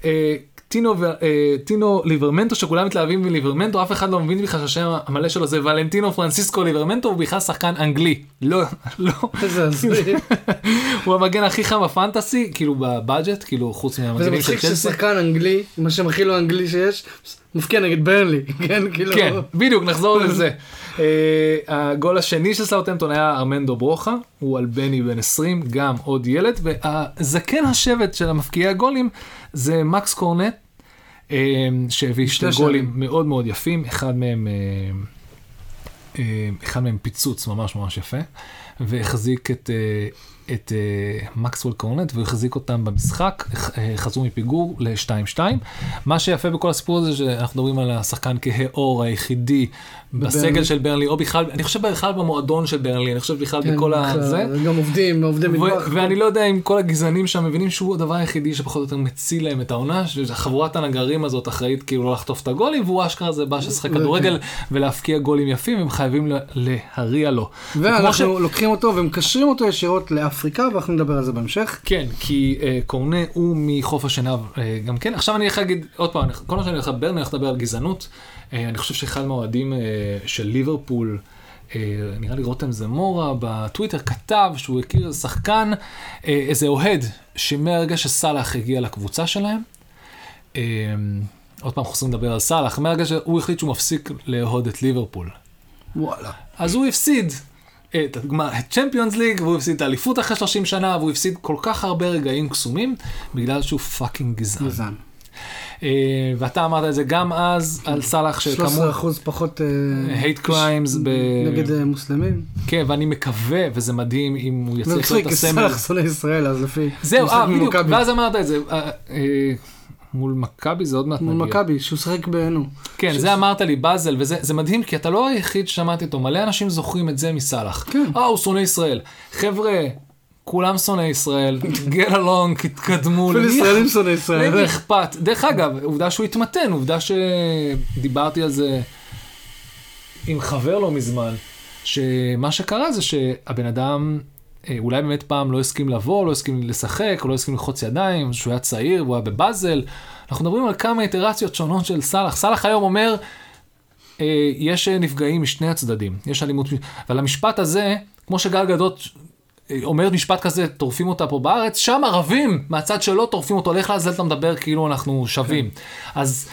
אה, טינו, ו- אה, טינו ליברמנטו שכולם מתלהבים מליברמנטו אף אחד לא מבין בכלל שהשם המלא שלו זה ולנטינו פרנסיסקו ליברמנטו הוא בכלל שחקן אנגלי לא לא. הוא המגן הכי חם בפנטסי כאילו בבאג'ט כאילו חוץ מהמגנים של מצחיק צ'לסי. ששחקן אנגלי, עם השם הכי לא אנגלי שיש, מפקיע נגד ברנלי, כן, כאילו. כן בדיוק נחזור לזה. אה, הגול השני של סאוטהמפטון היה ארמנדו ברוכה הוא אלבני בן 20 גם עוד ילד והזקן השבט של המפקיעי הגולים זה מקס קורנט. אה, שהביא שתי גולים מאוד מאוד יפים, אחד מהם, אה, אחד מהם פיצוץ ממש ממש יפה, והחזיק את, את אה, מקסוול קורנט והחזיק אותם במשחק, אה, חזרו מפיגור ל-2-2. מה שיפה בכל הסיפור הזה שאנחנו מדברים על השחקן כהה עור היחידי בסגל. של ברנלי, או בכלל, אני חושב בכלל במועדון של ברנלי, אני חושב בכלל כן, בכל הזה. גם עובדים, עובדי מטבח. ואני לא יודע אם כל הגזענים שם מבינים שהוא הדבר היחידי שפחות או יותר מציל להם את העונה, שחבורת הנגרים הזאת אחראית כאילו לא לחטוף את הגולים, והוא אשכרה זה בא ששחק כדורגל ולהפקיע גולים יפים, הם חייבים לה- להריע לו. וכמו ש- ואנחנו לוקחים אותו ומקשרים אותו ישירות לאפריקה, ואנחנו נדבר על זה בהמשך. כן, כי uh, קורנה הוא מחוף השנהב uh, גם כן. עכשיו אני הולך להגיד, עוד פעם, כל מה שאני הולך לדבר, אני הולך לדבר על גזענות. Uh, אני חושב שאחד מהאוהדים uh, של ליברפול, uh, נראה לי רותם זמורה, בטוויטר כתב שהוא הכיר שחקן, uh, איזה אוהד, שמהרגע שסאלח הגיע לקבוצה שלהם, uh, עוד פעם חוזרים לדבר על סאלח, מהרגע שהוא החליט שהוא מפסיק לאהוד את ליברפול. וואלה. אז הוא הפסיד את הגמר- את צ'מפיונס ליג, והוא הפסיד את האליפות אחרי 30 שנה, והוא הפסיד כל כך הרבה רגעים קסומים, בגלל שהוא fucking גזען. גזען. אה, ואתה אמרת את זה גם אז על סאלח, 13 שכאמור, אחוז פחות... אה, hate crimes ב... נגד אה, מוסלמים. כן, ואני מקווה, וזה מדהים אם הוא יצליח מצחיק, להיות הסמל. סאלח שונא ישראל, אז לפי... זהו, אה, בדיוק. ואז אמרת את זה. אה, אה, מול מכבי זה עוד מעט מול נגיע. מכבי, שהוא שיחק בענו. כן, זה אמרת לי, באזל, וזה זה מדהים, כי אתה לא היחיד ששמעתי אותו, מלא אנשים זוכרים את זה מסאלח. כן. אה, הוא שונא ישראל. חבר'ה, כולם שונאי ישראל, get along, התקדמו. אפילו ישראלים אכ- שונא ישראל. למי אכפת? דרך אגב, עובדה שהוא התמתן, עובדה שדיברתי על זה עם חבר לא מזמן, שמה שקרה זה שהבן אדם... אה, אולי באמת פעם לא הסכים לבוא, לא הסכים לשחק, לא הסכים ללחוץ ידיים, שהוא היה צעיר, והוא היה בבאזל. אנחנו מדברים על כמה איטרציות שונות של סאלח. סאלח היום אומר, אה, יש אה, נפגעים משני הצדדים, יש אלימות, אבל המשפט הזה, כמו שגל גדות אה, אומרת משפט כזה, טורפים אותה פה בארץ, שם ערבים מהצד שלו טורפים אותו, לך לעזאזל אתה מדבר כאילו אנחנו שווים. אז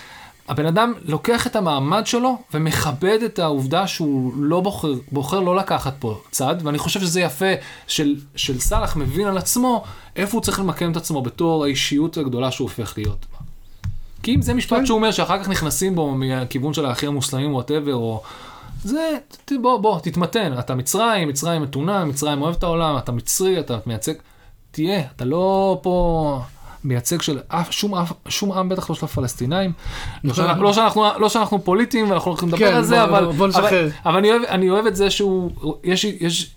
הבן אדם לוקח את המעמד שלו ומכבד את העובדה שהוא לא בוחר, בוחר לא לקחת פה צד, ואני חושב שזה יפה של, של סאלח מבין על עצמו איפה הוא צריך למקם את עצמו בתור האישיות הגדולה שהוא הופך להיות. כי אם זה משפט כן. שהוא אומר שאחר כך נכנסים בו מהכיוון של האחים המוסלמים whatever, או... זה, ת- בוא, בוא, תתמתן, אתה מצרים, מצרים מתונה, מצרים אוהב את העולם, אתה מצרי, אתה מייצג, תהיה, אתה לא פה מייצג של אף, שום, אף, שום עם, בטח לא של הפלסטינאים. לא, שאנחנו, לא, שאנחנו, לא שאנחנו פוליטיים ואנחנו הולכים לדבר כן, על זה, בוא- אבל, בוא. אבל, אבל אני, אוהב, אני אוהב את זה שהוא, יש, יש,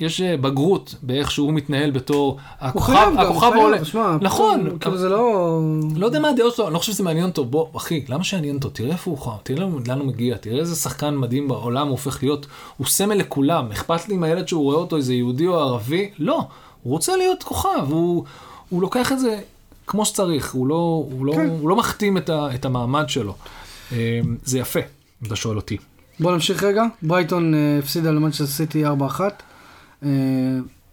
יש אה, בגרות באיך שהוא מתנהל בתור הכוכב, חייב הכוכב העולה. נכון, פתאום, כאילו זה לא... לא יודע מה הדעות שלו, אני לא חושב שזה מעניין אותו, בוא, אחי, למה שיעניין אותו? תראה איפה הוא חם, תראה לאן הוא מגיע, תראה איזה שחקן מדהים בעולם הוא הופך להיות, הוא סמל לכולם, אכפת לי אם הילד שהוא רואה אותו איזה יהודי או ערבי? לא, הוא רוצה להיות כוכב, הוא, הוא לוקח את זה כמו שצריך, הוא לא, הוא לא, כן. הוא לא מחתים את, ה, את המעמד שלו. אה, זה יפה, אם אתה שואל אותי. בוא נמשיך רגע. ברייטון אה, הפסידה למנצ'סטר סיטי 4-1. אה,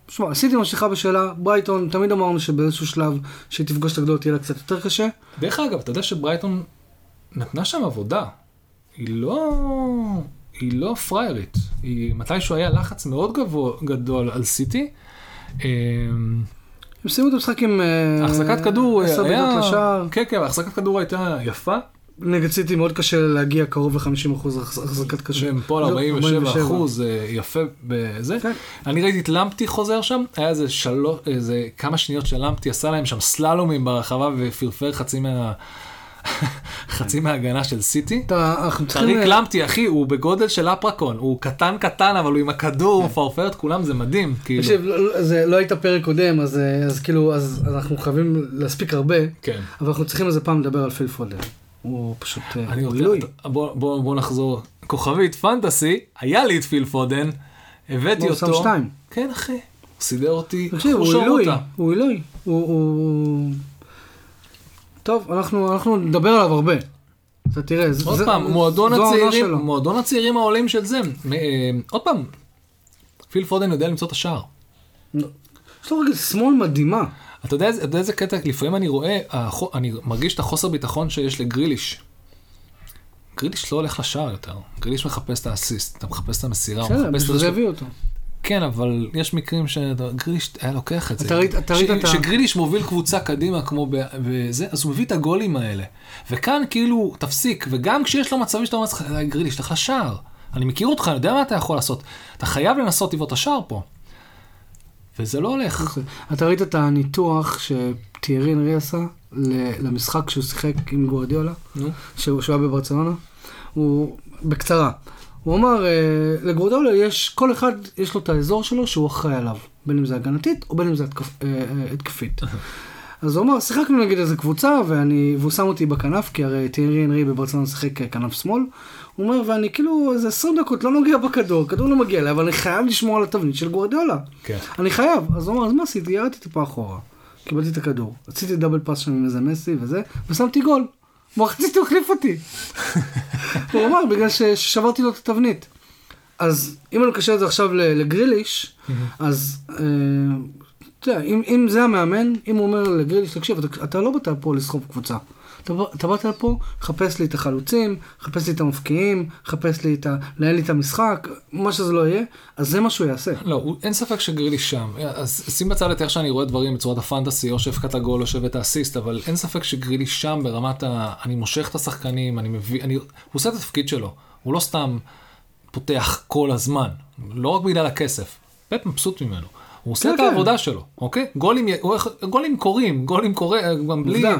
שמע, סיטי ממשיכה בשאלה, ברייטון, תמיד אמרנו שבאיזשהו שלב שהיא תפגוש את הגדולות יהיה לה קצת יותר קשה. דרך אגב, אתה יודע שברייטון נתנה שם עבודה. היא לא... היא לא פריירית. היא, מתישהו היה לחץ מאוד גבוה, גדול על סיטי. הם סיימו את המשחק עם... אה, החזקת כדור עשר היה... בעיטות לשער. כן, כן, החזקת כדור הייתה יפה. נגד סיטי מאוד קשה להגיע קרוב ל-50% החזקה קשה. והם פה על לא, 47 אחוז, אה, יפה בזה. כן. אני ראיתי את למפטי חוזר שם, היה איזה שלוש, איזה כמה שניות שלמפטי עשה להם שם סללומים ברחבה ופרפר חצי מה... חצי מההגנה של סיטי. טריק למפטי, אחי, הוא בגודל של אפרקון, הוא קטן קטן, אבל הוא עם הכדור, הוא מפרפר את כולם, זה מדהים. כאילו. תקשיב, לא- לא- זה לא היית פרק קודם, אז, אה, אז כאילו, אז אנחנו חייבים להספיק הרבה, כן. אבל אנחנו צריכים איזה פעם לדבר על פיל פודן. הוא פשוט אה, עילוי. בוא, נחזור. כוכבית פנטסי, היה לי את פיל פודן, הבאתי הוא שם אותו. שתיים. כן, אחי. הוא סידר אותי. תקשיב, הוא עילוי. הוא עילוי. הוא... טוב, אנחנו אנחנו נדבר עליו הרבה. אתה תראה, זה- עוד זה- פעם, מועדון הצעירים. מועדון הצעירים העולים של זה. אה, עוד פעם, פיל פודן יודע למצוא את השער. יש לו רגל שמאל מדהימה. אתה יודע, אתה יודע איזה קטע, לפעמים אני רואה, אני מרגיש את החוסר ביטחון שיש לגריליש. גריליש לא הולך לשער יותר, גריליש מחפש את האסיסט, אתה מחפש את המסירה, הוא בסדר, מחפש את בשביל זה זה. הביאו אותו. כן, אבל יש מקרים שגריליש היה לוקח את זה. אתה ראית- אתה ראית את ה- שגריליש מוביל קבוצה קדימה כמו ב- בזה, אז הוא מביא את הגולים האלה. וכאן כאילו, תפסיק, וגם כשיש לו מצבים שאתה אומר לך, "די, גריליש, לך לשער. אני מכיר אותך, אני יודע מה אתה יכול לעשות. אתה חייב לנסות לבעוט את השער פה. וזה לא הולך. אתה ראית את הניתוח שטיירי אנרי עשה למשחק שהוא שיחק עם גוארדיולה? נו. שהוא שהוא היה בברצלונה? הוא, בקצרה. הוא אמר, אה, לגוארדיולה יש, כל אחד יש לו את האזור שלו שהוא אחראי עליו. בין אם זה הגנתית או בין אם זה התקפ, אה, אה, התקפית. אז הוא אמר, שיחקנו נגד איזה קבוצה, ואני, והוא שם אותי בכנף, כי הרי טיירי אנרי בברצלונה שיחק כנף שמאל. הוא אומר, ואני כאילו איזה 20 דקות לא נוגע בכדור, כדור לא מגיע אליי, אבל אני חייב לשמור על התבנית של גוארדיולה. כן. אני חייב. אז הוא אמר, אז מה עשיתי? ירדתי טיפה אחורה. קיבלתי את הכדור. עשיתי דאבל פאס שם עם איזה מסי וזה, ושמתי גול. הוא החליף אותי. הוא אמר, בגלל ששברתי לו את התבנית. אז אם אני מקשר את זה עכשיו לגריליש, אז אה, אתה יודע, אם, זה המאמן, אם הוא אומר לגריליש, תקשיב, אתה, אתה לא באת פה לסחוב קבוצה. אתה, בא- אתה באת לפה, חפש לי את החלוצים, חפש לי את המפקיעים, חפש לי את ה... לנהל לי את המשחק, מה שזה לא יהיה, אז זה מה שהוא יעשה. לא, הוא- אין ספק שגריליש שם. אז שים בצד את איך שאני רואה דברים בצורת הפנטסי, או שהבקעת גול או שהבאת אסיסט, אבל אין ספק שגריליש שם ברמת ה... אני מושך את השחקנים, אני מביא... אני... הוא עושה את התפקיד שלו. הוא לא סתם פותח כל הזמן. לא רק בגלל הכסף. פפ מבסוט ממנו. הוא עושה כן, את כן. העבודה שלו, אוקיי? גולים, גולים קורים, גולים קורה, גם בלי... עובדה.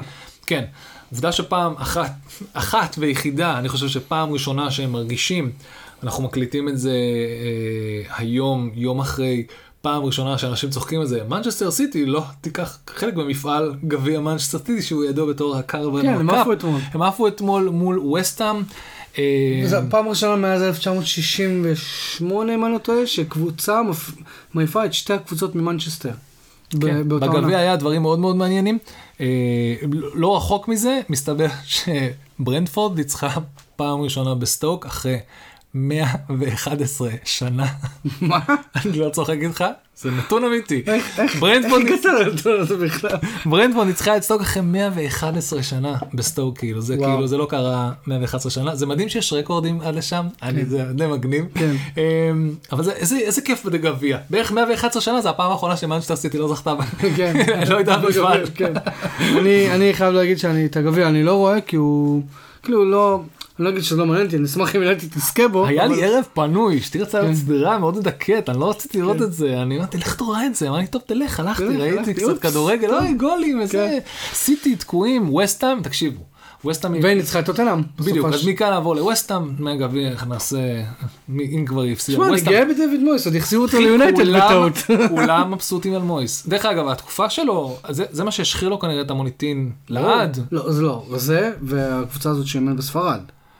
כן. עובדה שפעם אחת, אחת ויחידה, אני חושב שפעם ראשונה שהם מרגישים, אנחנו מקליטים את זה אה, היום, יום אחרי, פעם ראשונה שאנשים צוחקים על זה, מנצ'סטר סיטי לא תיקח חלק במפעל גביע מנצ'סטר סיטי שהוא ידוע בתור הקרבן כן, הם עפו אתמול. הם עפו אתמול מול וסטאם. אה, זו הפעם הראשונה מאז 1968, אם אני לא טועה, שקבוצה מעיפה את שתי הקבוצות ממנצ'סטר. כן, בגביע. היה דברים מאוד מאוד מעניינים. אה, לא רחוק מזה, מסתבר שברנדפורד ניצחה פעם ראשונה בסטוק אחרי 111 שנה. מה? אני לא צוחק איתך, זה נתון אמיתי. איך- הגעת לנתון הזה בכלל? ברנדפורד ניצחה את סטוק אחרי 111 שנה בסטוק, כאילו, זה. כאילו, זה לא קרה 111 שנה. זה מדהים שיש רקורדים עד לשם, אני, זה די מגניב. כן. אמ, אבל זה, איזה, כיף בגביע. בערך 111 שנה זה הפעם האחרונה שמנצ'סטר סיטי לא זכתה בה. כן. לא יודע בכלל. כן. אני חייב להגיד שאני את הגביע אני לא רואה כי הוא כאילו לא אני לא אגיד שזה לא מעניין אותי אני אשמח אם ילדתי תזכה בו. היה לי ערב פנוי, אשתי רצה כן. סדרה מאוד מדכאת, אני לא רציתי לראות את זה, אני אמרתי, לך תראה את זה, אמרתי, טוב, תלך, הלכתי, ראיתי קצת כדורגל. אוי, גולים, וזה, כן. סיטי תקועים, וסטאם, תקשיבו, וסטאם, והיא ניצחה את טוטנאם. בדיוק. אז מכאן נעבור לווסטאם, מהגביע, איך נעשה, אם כבר הפסידה, תשמע, אני. גאה בדויד מויס, עוד החזירו אותו ליונייטד בטעות. כולם מבסוטים על מויס. דרך אגב, התקופה שלו, זה זה מה שהשחיר לו כנראה את המוניטין לעד. לא, זה לא, זה והקבוצה הזאת שאימן בספרד.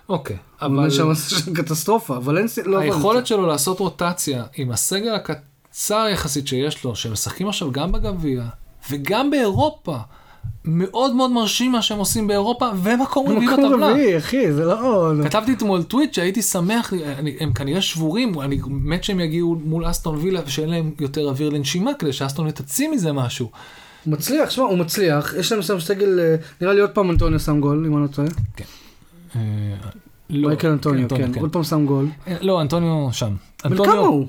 אוקיי, אבל עשה שם קטסטרופה, ולנסיה לא... עבד. היכולת שלו לעשות רוטציה עם הסגל הקצר יחסית שיש לו, שהם משחקים עכשיו גם בגביע וגם באירופה, מאוד מאוד מרשים מה שהם עושים באירופה, ומקום רביעי מקום בטבלה. רביעי, אחי, זה לא... כתבתי אתמול טוויט שהייתי שמח, אני, הם כנראה שבורים, אני מת שהם יגיעו מול אסטון וילה ושאין להם יותר אוויר לנשימה כדי שאסטון תציא מזה משהו. מצליח, שמע, הוא מצליח, יש להם שם סגל, אה, נראה לי עוד פעם אנטוניו שם גול, אם אני לא טועה. אה, לא, מייקל אנטוניו, כן, עוד פעם שם גול. אה, לא, אנטוניו שם. בן אנטוניו- כמה הוא?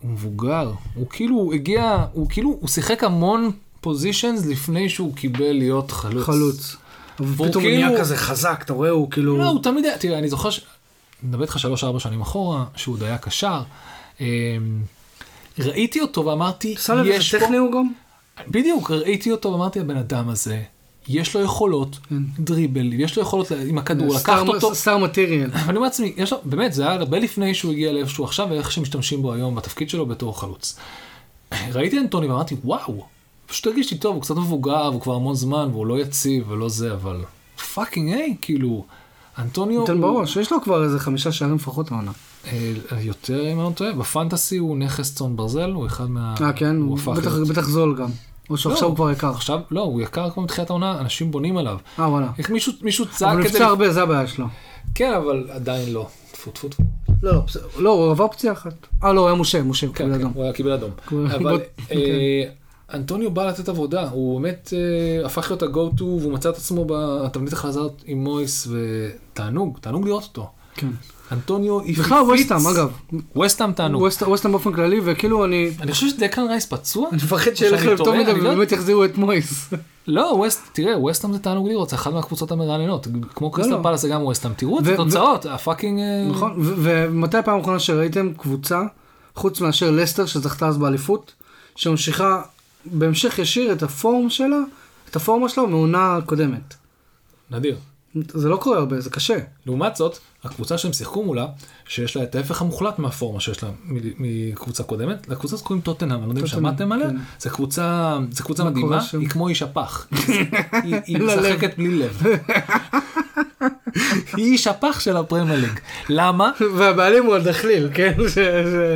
הוא מבוגר, הוא כאילו הגיע, הוא כאילו, הוא שיחק המון פוזיישנס לפני שהוא קיבל להיות חלוץ. חלוץ. והוא ופתאום הוא כאילו- נהיה כזה חזק, אתה רואה, הוא כאילו... לא, הוא תמיד היה, תראה, אני זוכר, ש... מדבר איתך שלוש-ארבע שנים אחורה, שהוא עוד היה קשר. אמ, ראיתי אותו ואמרתי, שם לב איזה יש פה... טכני הוא גם? בדיוק, ראיתי אותו ואמרתי, הבן אדם הזה, יש לו יכולות, כן. דריבל, יש לו יכולות עם הכדור, לקחת אותו. star material. ואני אומר לעצמי, באמת, זה היה הרבה לפני שהוא הגיע לאיפה שהוא עכשיו, ואיך שמשתמשים בו היום בתפקיד שלו בתור חלוץ. ראיתי אנטוני ואמרתי, וואו, פשוט הרגישתי טוב, הוא קצת מבוגר, והוא כבר המון זמן, והוא לא יציב ולא זה, אבל fucking hey, כאילו, אנטוניו נותן הוא בראש, יש לו כבר איזה חמישה שערים לפחות העונה. אה, יותר, אם אני לא טועה, בפנטסי הוא נכס צאן ברזל, הוא אחד מה... אה, כן? הוא בטח זול גם. או שעכשיו לא, הוא כבר יקר. עכשיו, לא, הוא יקר כבר מתחילת העונה, אנשים בונים עליו. אה, וואלה. איך מישהו, מישהו אבל צעק הוא את זה? נפצע הרבה, זה הבעיה שלו. כן, אבל עדיין לא. טפו טפו טפו. לא, לא. לא, הוא עבר פציעה אחת. אה, לא, הוא היה משה, משה, הוא כן, קיבל כן, אדום. הוא היה קיבל אדום. הוא- אבל אה, אנטוניו בא לתת עבודה, הוא באמת אה, הפך להיות ה-go-to, והוא מצא את עצמו בתבנית החזרת עם מויס, ותענוג, תענוג לראות אותו. כן. אנטוניו הפיץ... בכלל ווסטהאם, אגב. ווסטהאם תענוג. ווסט- ווסטהאם באופן כללי, וכאילו אני... אני חושב שדקלן רייס פצוע? אני מפחד שילך להם טוב מדי לא- ובאמת יחזירו את מויס. לא, ווסט, תראה, ווסטהאם זה תענוג לראות, זה אחת מהקבוצות המרעננות. כמו קריסטל לא. פלאס זה גם ווסטהאם. תראו את התוצאות, ה fucking... אה, נכון, ומתי הפעם האחרונה שראיתם קבוצה, חוץ מאשר לסטר שזכתה אז באליפות, שממשיכה בהמשך ישיר את הפורום שלה, את הפורמה שלה מעונה קודמת. נדיר. זה לא קורה הרבה, זה קשה. לעומת זאת, הקבוצה שהם שיחקו מולה, שיש לה את ההפך המוחלט מהפורמה שיש לה מקבוצה קודמת, לקבוצה הזאת קוראים טוטנאם, אני לא יודע אם שמעתם עליה, כן. זו קבוצה, זו קבוצה מה מדהימה, שם? היא כמו איש הפח. היא-. משחקת בלי לב. היא איש הפח של הפרמייר ליג. למה? והבעלים הוא הדחליל, כן? ש- ש-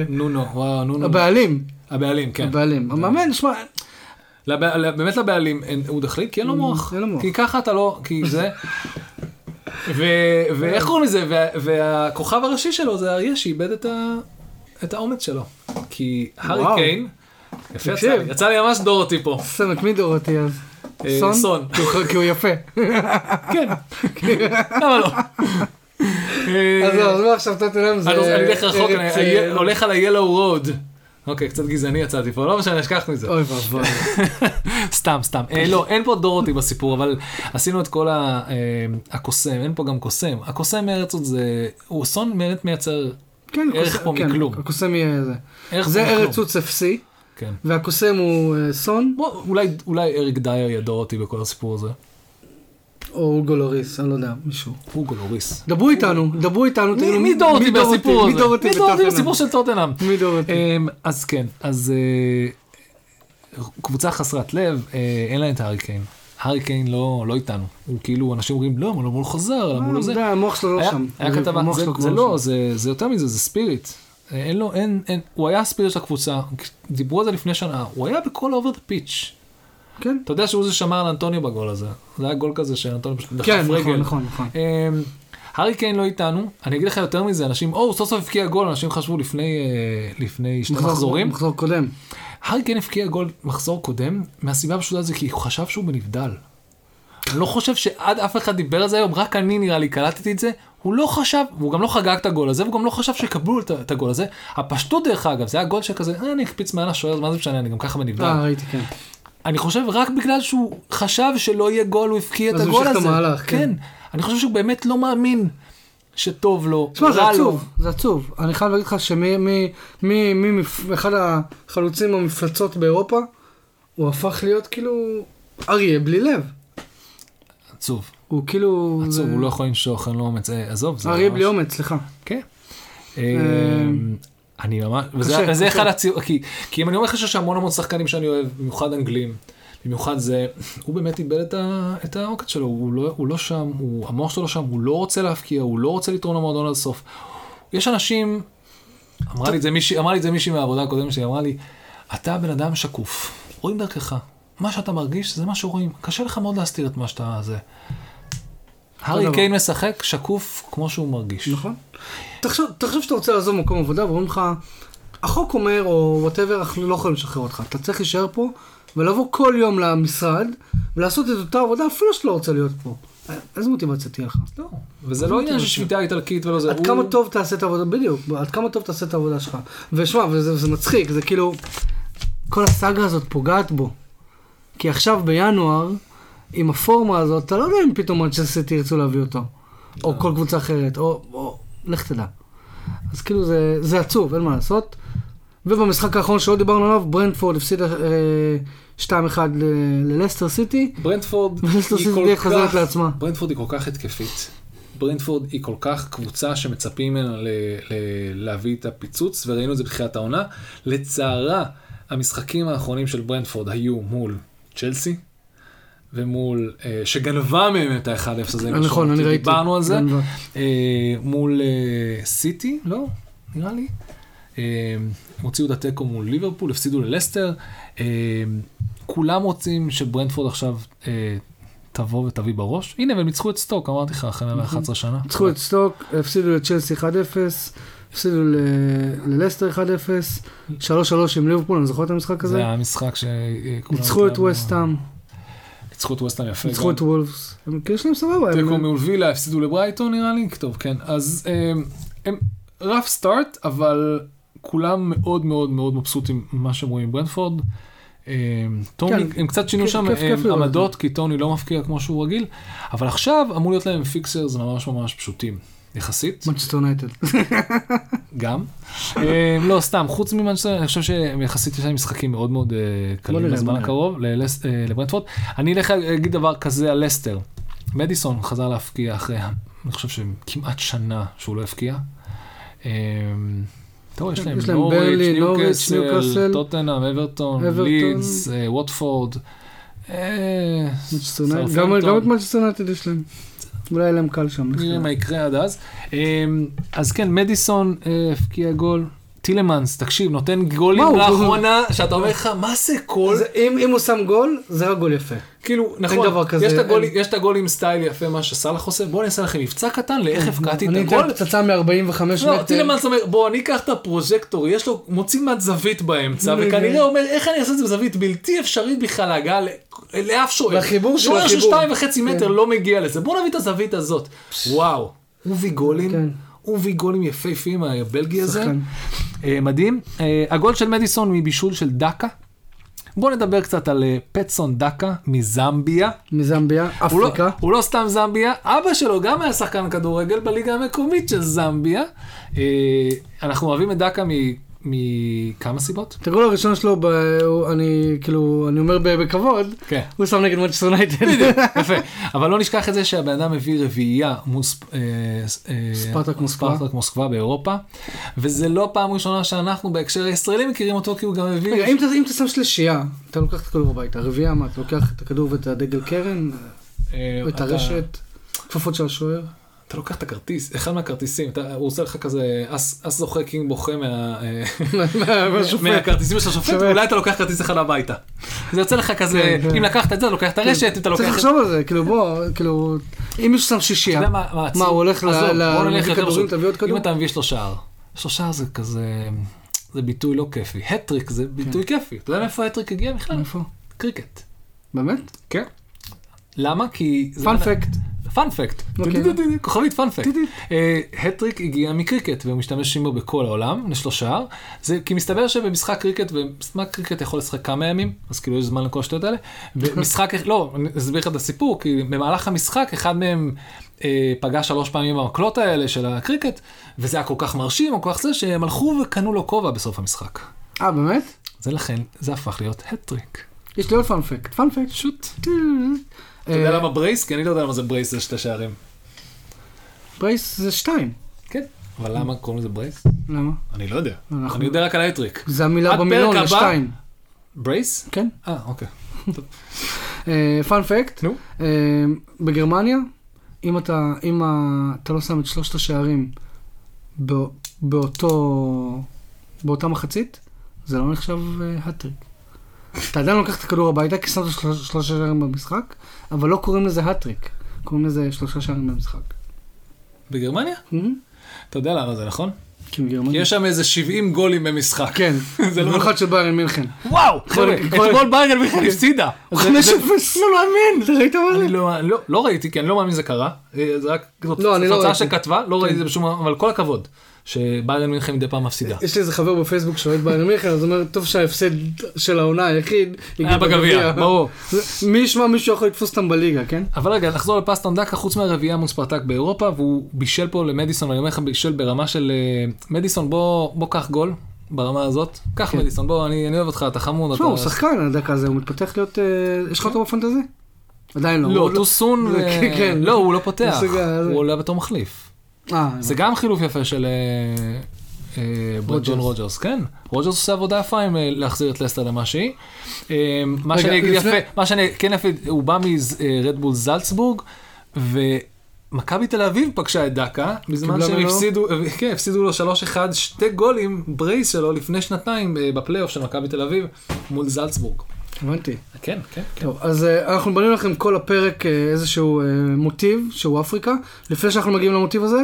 נונו, וואו, נונו. הבעלים, הבעלים, כן. הבעלים. המאמן, שמע, לבע- באמת לבעלים אין- הוא דחליל כי אין לו מוח. אין לו מוח. כי ככה אתה לא, כי זה... ו- ואיך קוראים לזה? וה- והכוכב הראשי שלו זה אריה שאיבד את ה- את האומץ שלו. כי הארי. קיין, יפה יצא. לי, יצא לי ממש דורותי פה. סמק מי דורותי אז? אה, סון? סון. כי הוא- יפה. כן. למה לא? אז לא, עכשיו טוטנאם זה... אני אלך רחוק, אני אה, הולך על ה-Yellow Road. אוקיי, קצת גזעני יצאתי פה, לא משנה, אשכח מזה. אוי ואבוי. סתם, סתם. אה, לא, אין פה דורותי בסיפור, אבל עשינו את כל אה, הקוסם, אין פה גם קוסם. הקוסם מארץ עוד זה, הוא סון באמת מייצר כן, ערך פה כן, מכלום. הקוסם יהיה זה. זה. ארץ עוץ אפסי, כן. והקוסם הוא אה, סון, אולי, אולי אריק דייר ידור אותי בכל הסיפור הזה. או אוגו לוריס, אני לא יודע, מישהו. אוגו לוריס. דברו איתנו, דברו איתנו, מי דורותי דורותי? בסיפור הזה? מי דורותי בטוטנהאם? בסיפור של טוטנאם? מי דורותי? אמ, אז כן, אז אה, קבוצה חסרת לב, אה, אין להם את הארי קיין. הארי קיין לא לא איתנו. הוא כאילו, אנשים אומרים, לא, אבל הוא לא חזר, למה הוא לא זה. די, המוח שלו לא שם. היה כתבה, זה- לא, שם. זה יותר מזה, זה spirit. אין לו, אין, אין, הוא היה ה spirit של הקבוצה, דיברו על זה לפני שנה, הוא היה בכל over the pitch. כן, אתה יודע שהוא זה שמר על אנטוניו בגול הזה. זה היה גול כזה שאנטוניו פשוט דחף כן, רגל. נכון, נכון, נכון. אמ, הארי קיין לא איתנו, אני אגיד לך יותר מזה, אנשים, או, סוף סוף הבקיע גול, אנשים חשבו לפני, אה, לפני שני מחזור- מחזורים. מחזור קודם. הארי קיין הבקיע גול מחזור קודם, מהסיבה הפשוטה זה כי הוא חשב שהוא בנבדל. אני לא חושב שעד אף אחד דיבר על זה היום, רק אני נראה לי קלטתי את זה. הוא לא חשב, והוא גם לא חגג את הגול הזה, והוא גם לא חשב שיקבלו את, את הגול הזה. הפשטות דרך אגב, זה היה גול שכזה, אה, אני אקפיץ מעל השוער, מה זה משנה, אני גם ככה בנבדל. אה, ראיתי, כן. אני חושב רק בגלל שהוא חשב שלא יהיה גול, הוא הבקיע את הגול הזה. המהלך, כן. כן. אני חושב שהוא באמת לא מאמין שטוב לו, תשמע, זה רע לו. עצוב, זה עצוב. אני חייב להגיד לך שמאחד החלוצים המפלצות באירופה, הוא הפך להיות כאילו אריה בלי לב. עצוב. הוא כאילו... עצוב, זה- הוא לא יכול לנשוך, אין לו אומץ, אה, עזוב, זה אריה ממש- בלי אומץ, סליחה. כן. אני ממש, וזה קשה, וזה קשה. אחד הציור, כי כי אם אני אומר לך שיש המון המון שחקנים שאני אוהב, במיוחד אנגלים, במיוחד זה, הוא באמת איבד את ה- את העוקץ שלו, הוא לא- הוא לא שם, הוא- המוח שלו לא שם, הוא לא רוצה להפקיע, הוא לא רוצה לתרום למועדון עד הסוף. יש אנשים, אמרה לי את זה מישהי, אמרה לי את זה מישהי מהעבודה הקודמת שלי, אמרה לי, אתה בן אדם שקוף, רואים דרכך, מה שאתה מרגיש זה מה שרואים, קשה לך מאוד להסתיר את מה שאתה זה. הארי. קיין משחק שקוף כמו שהוא מרגיש. נכון. תחשוב, תחשוב שאתה רוצה לעזוב מקום עבודה ואומרים לך, החוק אומר, או וואטאבר, אנחנו לא יכולים לשחרר אותך. אתה צריך להישאר פה ולבוא כל יום למשרד ולעשות את אותה עבודה אפילו שאתה לא רוצה להיות פה. איזה מוטיבציה תהיה לך? לא, וזה לא עניין של שביתה איטלקית ולא זה. עד כמה טוב תעשה את העבודה, בדיוק, עד כמה טוב תעשה את העבודה שלך. ושמע, וזה מצחיק, זה כאילו, כל הסאגה הזאת פוגעת בו. כי עכשיו בינואר, עם הפורמה הזאת, אתה לא יודע אם פתאום מנצ'סטר סיטי ירצו להביא אותו. או כל קבוצה אחרת, או, או לך תדע. אז כאילו זה, זה עצוב, אין מה לעשות. ובמשחק האחרון שלא דיברנו עליו, ברנדפורד הפסידה אה, 2-1 ל- ללסטר סיטי, ברנדפורד היא כל חוזרת כך, לעצמה. ברנדפורד היא כל כך התקפית. ברנדפורד היא כל כך קבוצה שמצפים ממנה ל- ל- להביא את הפיצוץ, וראינו את זה בתחילת העונה. לצערה, המשחקים האחרונים של ברנדפורד היו מול צ'לסי, ומול, אה, שגנבה מהם את ה-1-0 הזה. נכון, משמעותי, אני ראיתי. דיברנו על זה. אה, מול אה, סיטי, לא? נראה לי. אה, הם הוציאו את התיקו מול ליברפול, הפסידו ללסטר. אה, כולם רוצים שברנדפורד עכשיו אה, תבוא ותביא בראש. הנה, והם ניצחו את סטוק, אמרתי לך, אחרי 111 שנה. ניצחו את סטוק, הפסידו לצ'לסי 1-0, הפסידו ללסטר 1-0, 3-3 עם ליברפול, אני זוכר את המשחק הזה. זה המשחק ש... ניצחו את ווסטהאם, ניצחו את ווסטהאם יפה. ניצחו. את וולפס. הם כאילו יש להם סבבה. תיקו מול וילה, הפסידו לברייטון נראה לי, טוב כן, אז הם, הם rough start, אבל כולם מאוד מאוד מאוד מבסוטים ממה שהם רואים עם ברנדפורד. הם, טוני, כן, הם קצת שינו שם עמדות, כי טוני לא מבקיע כמו שהוא רגיל, אבל עכשיו אמור להיות להם fixtures ממש ממש פשוטים. יחסית, מנצ'סטר יונייטד. גם. אה, לא, סתם, חוץ ממנצ'סטר, אני חושב שהם יחסית יש להם משחקים מאוד מאוד אה, קלים בזמן. הקרוב אה, לברנדפורד. אני אלך להגיד דבר כזה על לסטר. מדיסון חזר להבקיע אחרי, אני חושב שכמעט שנה שהוא לא הבקיע. אתה רואה, יש להם נוריץ', ניוקאסל. טוטנאם, אברטון. לידס, ווטפורד. גם את מנצ'סטר יונייטד יש להם. אולי יהיה להם קל שם. נראה מה יקרה עד אז. אמ, אז כן, מדיסון אה, הבקיע גול. טילמנס, תקשיב, נותן גולים לאחרונה, שאתה אומר לך, מה זה גול? אם הוא שם גול, זה רק גול יפה. כאילו, נכון, דבר כזה, יש את הגול- אין. יש את הגול עם סטייל יפה, מה שסאלח עושה, בואו אני אעשה לכם מבצע קטן לאיך הבקעתי את אני הגול. אתן פצצה מ-45 לא, מטר. טילמנס אומר, בוא, אני אקח את ה projector, יש לו, מוציא מעט זווית באמצע, וכנראה. אומר, איך אני אעשה את זה בזווית בלתי אפשרית בכלל להגעה לאף שוער. והחיבור של שוער של החיבור. שתיים וחצי מטר כן. לא מגיע לזה, בוא נביא את הזווית הזאת. וואו, הביא גולים, כן. הביא גולים יפהפיים, הבלגי הזה. אה, מדהים. אה, הגול של מדיסון מבישול של דקה. בוא נדבר קצת על אה, פטסון דקה מזמביה. מזמביה, הוא לא, אפריקה. הוא לא סתם זמביה, אבא שלו גם היה שחקן כדורגל בליגה המקומית של זמביה. אה, אנחנו אוהבים את דקה מ- מכמה סיבות. את הגול הראשון שלו, ב- אני כאילו, אני אומר בכבוד, כן. הוא שם נגד מנצ'סטר יונייטד. בדיוק, יפה. אבל לא נשכח את זה שהבן אדם הביא רביעייה מול אה, אה, ספרטק מוסקבה. מוסקבה באירופה, וזה לא פעם ראשונה שאנחנו בהקשר הישראלי מכירים אותו, כי הוא גם הביא... רגע, אם אתה- אם אתה שם שלישייה, אתה לוקח את הכדור הביתה, רביעייה מה, אתה לוקח את הכדור ואת הדגל קרן, אה, אתה- הרשת, כפפות של השוער. אתה לוקח את הכרטיס, אחד מהכרטיסים, אתה, הוא עושה לך כזה אס, אס זוכה קינג בוכה מה, אה. מהכרטיסים של השופט, שופט. ואולי אתה לוקח כרטיס אחד הביתה. זה יוצא לך כזה, כן, כן. אם לקחת את זה, לוקח את הרשת, אם אתה לוקח צריך. לחשוב על זה, כאילו בוא, כאילו, אם מישהו שם שישייה, מה, הוא הולך ל- עזוב, ל- בוא נלך להביא יותר כדורים, פשוט. תביא עוד כדור? אם אתה מביא יש לו שער, יש לו שער זה כזה, זה ביטוי לא כיפי. הטריק זה ביטוי כיפי. אתה יודע מאיפה הטריק הגיע בכלל? איפה? קריקט. באמת? כן. למה? כי... פאנפקט. פאנפקט, אוקיי. כוכבית fun fact. האטריק הגיע מקריקט והוא משתמש בו בכל העולם, יש לו שער. זה כי מסתבר שבמשחק קריקט, ומשחק קריקט יכול לשחק כמה ימים, אז כאילו יש זמן לכל השטויות האלה. ומשחק, לא, אני אסביר לך את הסיפור, כי במהלך המשחק אחד מהם אה, פגע שלוש פעמים במקלות האלה של הקריקט, וזה היה כל כך מרשים, או כל כך זה, שהם הלכו וקנו לו כובע בסוף המשחק. אה, באמת? זה לכן, זה הפך להיות האטריק. יש לי עוד fun fact. fun fact. פשוט. אה, אתה יודע למה brace? כי אני לא יודע למה זה brace זה שתי שערים. brace זה שתיים. כן. אבל למה קוראים לזה brace? למה? אני לא יודע. אני יודע רק על האטריק. זה המילה במילון? לשתיים. brace? כן. אה, אוקיי. fun fact. נו. אה, בגרמניה, אם אתה, אם ה- אתה לא שם את שלושת השערים בא- באותו, באותה מחצית, זה לא נחשב האטריק. אתה עדיין לוקח את הכדור הביתה, כי שמת שלוש- שלושה שערים במשחק, אבל לא קוראים לזה האטריק. קוראים לזה שלושה שערים במשחק. בגרמניה? אתה יודע למה זה נכון? כי כי בגרמניה. יש שם איזה 70 גולים במשחק. כן, זה לא- במיוחד של ביירן מינכן. וואו, חבר'ה, אתמול ביירן הפסידה. זה- חמש זה- אפס, לא מאמין, אתה ראית מה זה? לא, לא, לא ראיתי, כי אני לא מאמין שזה קרה. אה, זה רק זאת לא, לא ראיתי. שכתבה, לא ראיתי את זה בשום... אבל כל הכבוד. שביירן מינכן מדי פעם מפסידה. יש לי איזה חבר בפייסבוק שאוהד ביירן מינכן, אז הוא אומר, טוב שההפסד של העונה היחיד, היה בגביע, ברור. מי ישמע מישהו יכול לתפוס אותם בליגה, כן? אבל רגע, נחזור לפסטון דקה, חוץ מהרביעייה מול ספרטק באירופה, והוא בישל פה למדיסון, אני אומר לך, בישל ברמה של אה, מדיסון, בוא, קח גול ברמה הזאת, קח כן. מדיסון, בוא, אני, אני אוהב אותך, אתה חמוד, תשמע, הוא. שחקן, הדקה הזה, הוא מתפתח להיות, אה, יש לך אותו בפנטזי? עדיין לא. לא, הוא טו סון, זה- כן, כן. לא, הוא לא פותח, הוא עולה בתור מחליף. אה, זה גם חילוף יפה של אה, אה, ברנדון רוג'רס. כן. רוג'רס עושה עבודה יפה עם להחזיר את לסטר למה שהיא. מה שאני אגיד יפה, מה שאני כן יפה, הוא בא מרד בול זלצבורג, ומכבי תל אביב פגשה את דאקה, בזמן שהם? הפסידו, כן, הפסידו לו 3-1, שתי גולים, brace שלו לפני שנתיים בפלייאוף של מכבי תל אביב מול זלצבורג. הבנתי. כן, כן, כן. טוב, אז אה, אנחנו בנינו לכם כל הפרק אה, איזשהו אה, מוטיב שהוא אפריקה. לפני שאנחנו מגיעים למוטיב הזה,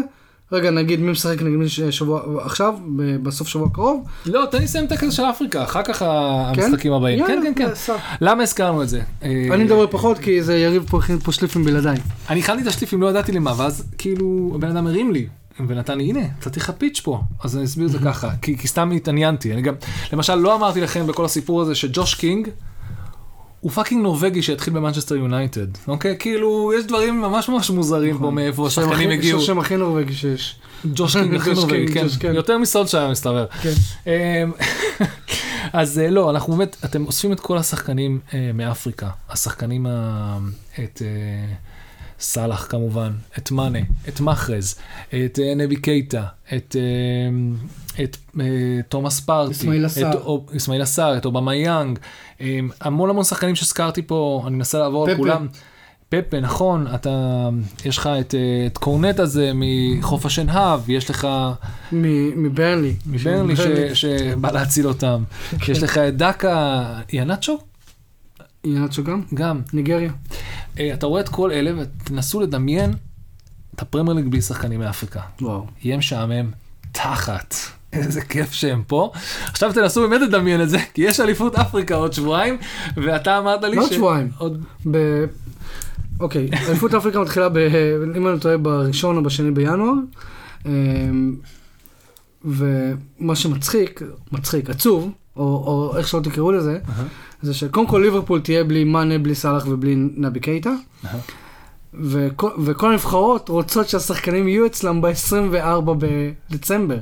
רגע נגיד מי משחק ש- שבוע עכשיו, בסוף שבוע הקרוב. לא, תן לי לסיים את הקטע של אפריקה, אחר כך המשחקים הבאים. כן, כן, כן. למה הזכרנו את זה? אני מדבר פחות כי זה יריב פה הכין פה שליפים בלעדיי. אני הכנתי את השליפים, לא ידעתי למה, ואז כאילו הבן אדם הרים לי. ונתן לי, הנה, נתתי לך פיץ' פה. אז אני אסביר את זה ככה, כי, כי סתם התעניינתי. אני גם, למשל, לא אמרתי לכם בכל הסיפור הזה שג'וש קינג הוא fucking נורבגי שהתחיל במנצ'סטר יונייטד. אוקיי? כאילו, יש דברים ממש ממש מוזרים פה מאיפה שם השחקנים הגיעו. שם הכי נורבגי שיש. ג'וש קינג הכי נורבגי, כן. כן. יותר מסולשייר מסתבר. כן. אמ, אז אה, לא, אנחנו באמת, אתם אוספים את כל השחקנים אה, מאפריקה. השחקנים, ה- את אה, סאלח כמובן, את מאנה, את מחרז, את אה, נבי קייטה, את, אה, את אה, תומאס פארטי, אסמאעיל עסאר. את אובמה יאנג, המון המון שחקנים שהזכרתי פה, אני מנסה לעבור על. כולם. פפה, נכון, אתה, יש לך את, את קורנט הזה מחוף השנהב, יש לך מ- מברנלי. מברנלי ש- שבא להציל אותם. יש לך את דקה ינאצ'ו? ינאצ'ו גם? גם. ניגריה. אה, אתה רואה את כל אלה ותנסו לדמיין את הפרמייר ליג בלי שחקנים מאפריקה. וואו. יהיה משעמם תחת. איזה כיף שהם פה. עכשיו תנסו באמת לדמיין את זה, כי יש אליפות אפריקה עוד שבועיים, ואתה אמרת לי לא עוד שבועיים. עוד... ב... אוקיי, אליפות אפריקה מתחילה, ב... אם אני טועה, בראשון או בשני בינואר. אמ, ומה שמצחיק, מצחיק, עצוב, או, או איך שלא תקראו לזה, זה שקודם כל ליברפול תהיה בלי מאנה, בלי סאלח ובלי נבי קייטה. אהה. וכל, וכל הנבחרות רוצות שהשחקנים יהיו אצלם ב-24 בדצמבר,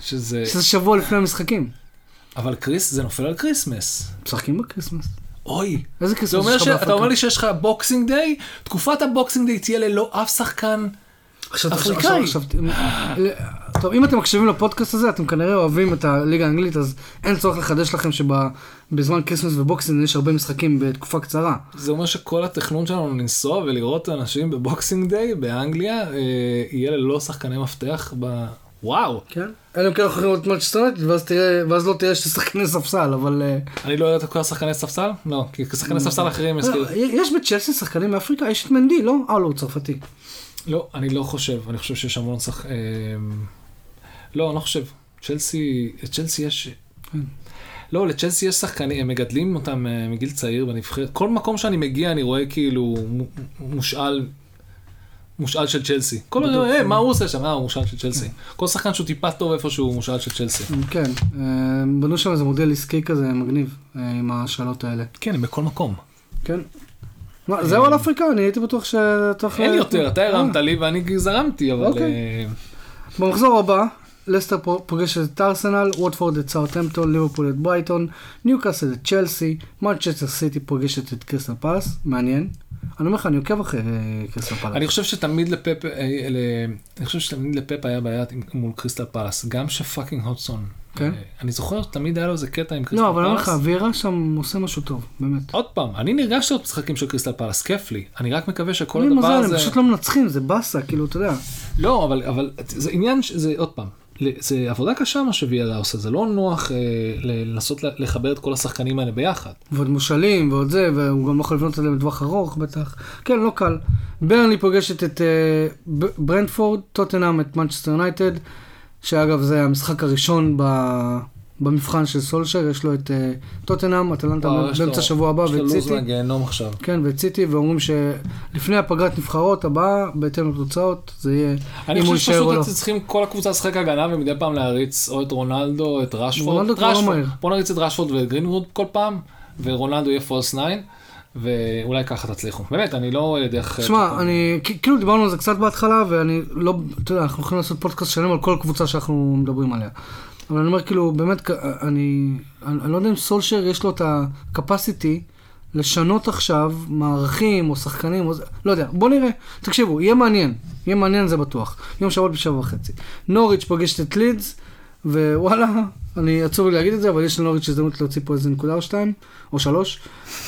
שזה... שזה שבוע לפני המשחקים. אבל קריס, זה נופל על כריסמס. משחקים בקריסמס. אוי. איזה זה כריסמס יש לך באפריקה? אומר לי שיש לך Boxing Day, תקופת ה Boxing Day תהיה ללא אף שחקן עכשיו, אפריקאי. עכשיו, עכשיו, טוב, אם אתם מקשיבים לפודקאסט הזה, אתם כנראה אוהבים את הליגה האנגלית, אז אין צורך לחדש לכם שבזמן כריסמס ו Boxing יש הרבה משחקים בתקופה קצרה. זה אומר שכל התכנון שלנו לנסוע ולראות אנשים ב Boxing Day באנגליה אה, יהיה ללא שחקני מפתח ב... וואו. כן. אלא אם כן אנחנו יכולים לראות את מנצ'סטר יונייטד, ואז לא תראה שחקני ספסל, אבל... אה, אני לא יודע את כל השחקני ספסל? לא, כי שחקני ספסל אחרים יזכיר. לא, יש בצ'לסי שחקנים מאפריקה, יש את מנדי, לא? אה, לא, הוא צרפתי. לא, אני לא חושב, אני חושב שיש המון שח... אה, לא, אני לא חושב. צ'לסי, צ'לסי יש... כן. לא, לצ'לסי יש שחקנים, הם מגדלים אותם אה, מגיל צעיר בנבחרת. כל מקום שאני מגיע אני רואה כאילו מושאל, מושאל של צ'לסי. כל הזמן, אה, מה הוא עושה שם? אה, הוא מושאל של צ'לסי. כל שחקן שהוא טיפה טוב איפשהו הוא מושאל של צ'לסי. כן, אה, בנו שם איזה מודל עסקי כזה מגניב, אה, עם השאלות האלה. כן, הם בכל מקום. כן. זהו על אפריקה? אני הייתי בטוח שאתה... אין יותר, אתה הרמת אה. לי ואני זרמתי, אבל... אוקיי. אה, במחזור הבא, לסטר פו- פוגשת את ארסנל, ווטפורד את סאוטהמפטון, ליברפול את ברייטון, ניוקאסל את צ'לסי, מנצ'סטר סיטי פוגשת את קריסטל פלס, מעניין. אני אומר לך, אני עוקב אחרי אה, קריסטל פלס. אני חושב שתמיד לפפ, אה, אני חושב שתמיד לפפ היה בעיה מול קריסטל פלאס, גם שפאקינג הודסון. כן. אה, אני זוכר שתמיד היה לו איזה קטע עם קריסטל לא, אבל אני אומר. לך, ויירה שם עושה משהו טוב, באמת. עוד פעם, אני נרגש לראות משחקים של קריסטל פלאס, כיף לי. אני רק מקווה שכל הדבר מזל, הזה... הם פשוט לא מנצחים, זה באסה, כאילו, אתה יודע. לא, אבל, זה עניין, זה עוד פעם, זה עבודה קשה מה שוויארה עושה, זה לא נוח אה, לנסות לחבר את כל השחקנים האלה ביחד. ועוד מושאלים ועוד זה, והוא גם לא יכול לבנות עליהם לטווח ארוך בטח. כן, לא קל. ברנלי פוגשת את אה, ברנדפורד, טוטנאם את מנצ'סטר יונייטד, שאגב זה המשחק הראשון ב... במבחן של סולשר, יש לו את אה, טוטנאם, אטלנטה באמצע השבוע הבא יש לו לו"ז. מהגיהנום עכשיו. כן, ואת סיטי, ואומרים שלפני הפגרת נבחרות הבאה, בהתאם לתוצאות, זה יהיה אני חושב יישאר או לא. שפשוט צריכים כל הקבוצה לשחק הגנה ומדי פעם להריץ או את רונלדו או את רשפורד. רונלדו כבר לא. מהיר. בוא נריץ את רשפורד ואת גרינווד כל פעם, ורונלדו יהיה פולס 9, ואולי ככה תצליחו. באמת, אני לא רואה דרך... שמע, אני, כ- כאילו דיברנו על זה קצת בהתחלה, ואני לא, אתה יודע, אנחנו יכולים לעשות פודקאסט שלם על כל קבוצה שאנחנו מדברים עליה. אבל אני אומר, כאילו, באמת, אני, אני, אני לא יודע אם סולשר יש לו את ה-capacity לשנות עכשיו מערכים או שחקנים, או זה, לא יודע, בוא נראה. תקשיבו, יהיה מעניין, יהיה מעניין זה בטוח. יום שבת בשבע וחצי. נוריץ' פוגשת את לידס, ווואלה, אני עצוב לי להגיד את זה, אבל יש לנוריץ' הזדמנות להוציא פה איזה נקודה או שתיים, או שלוש.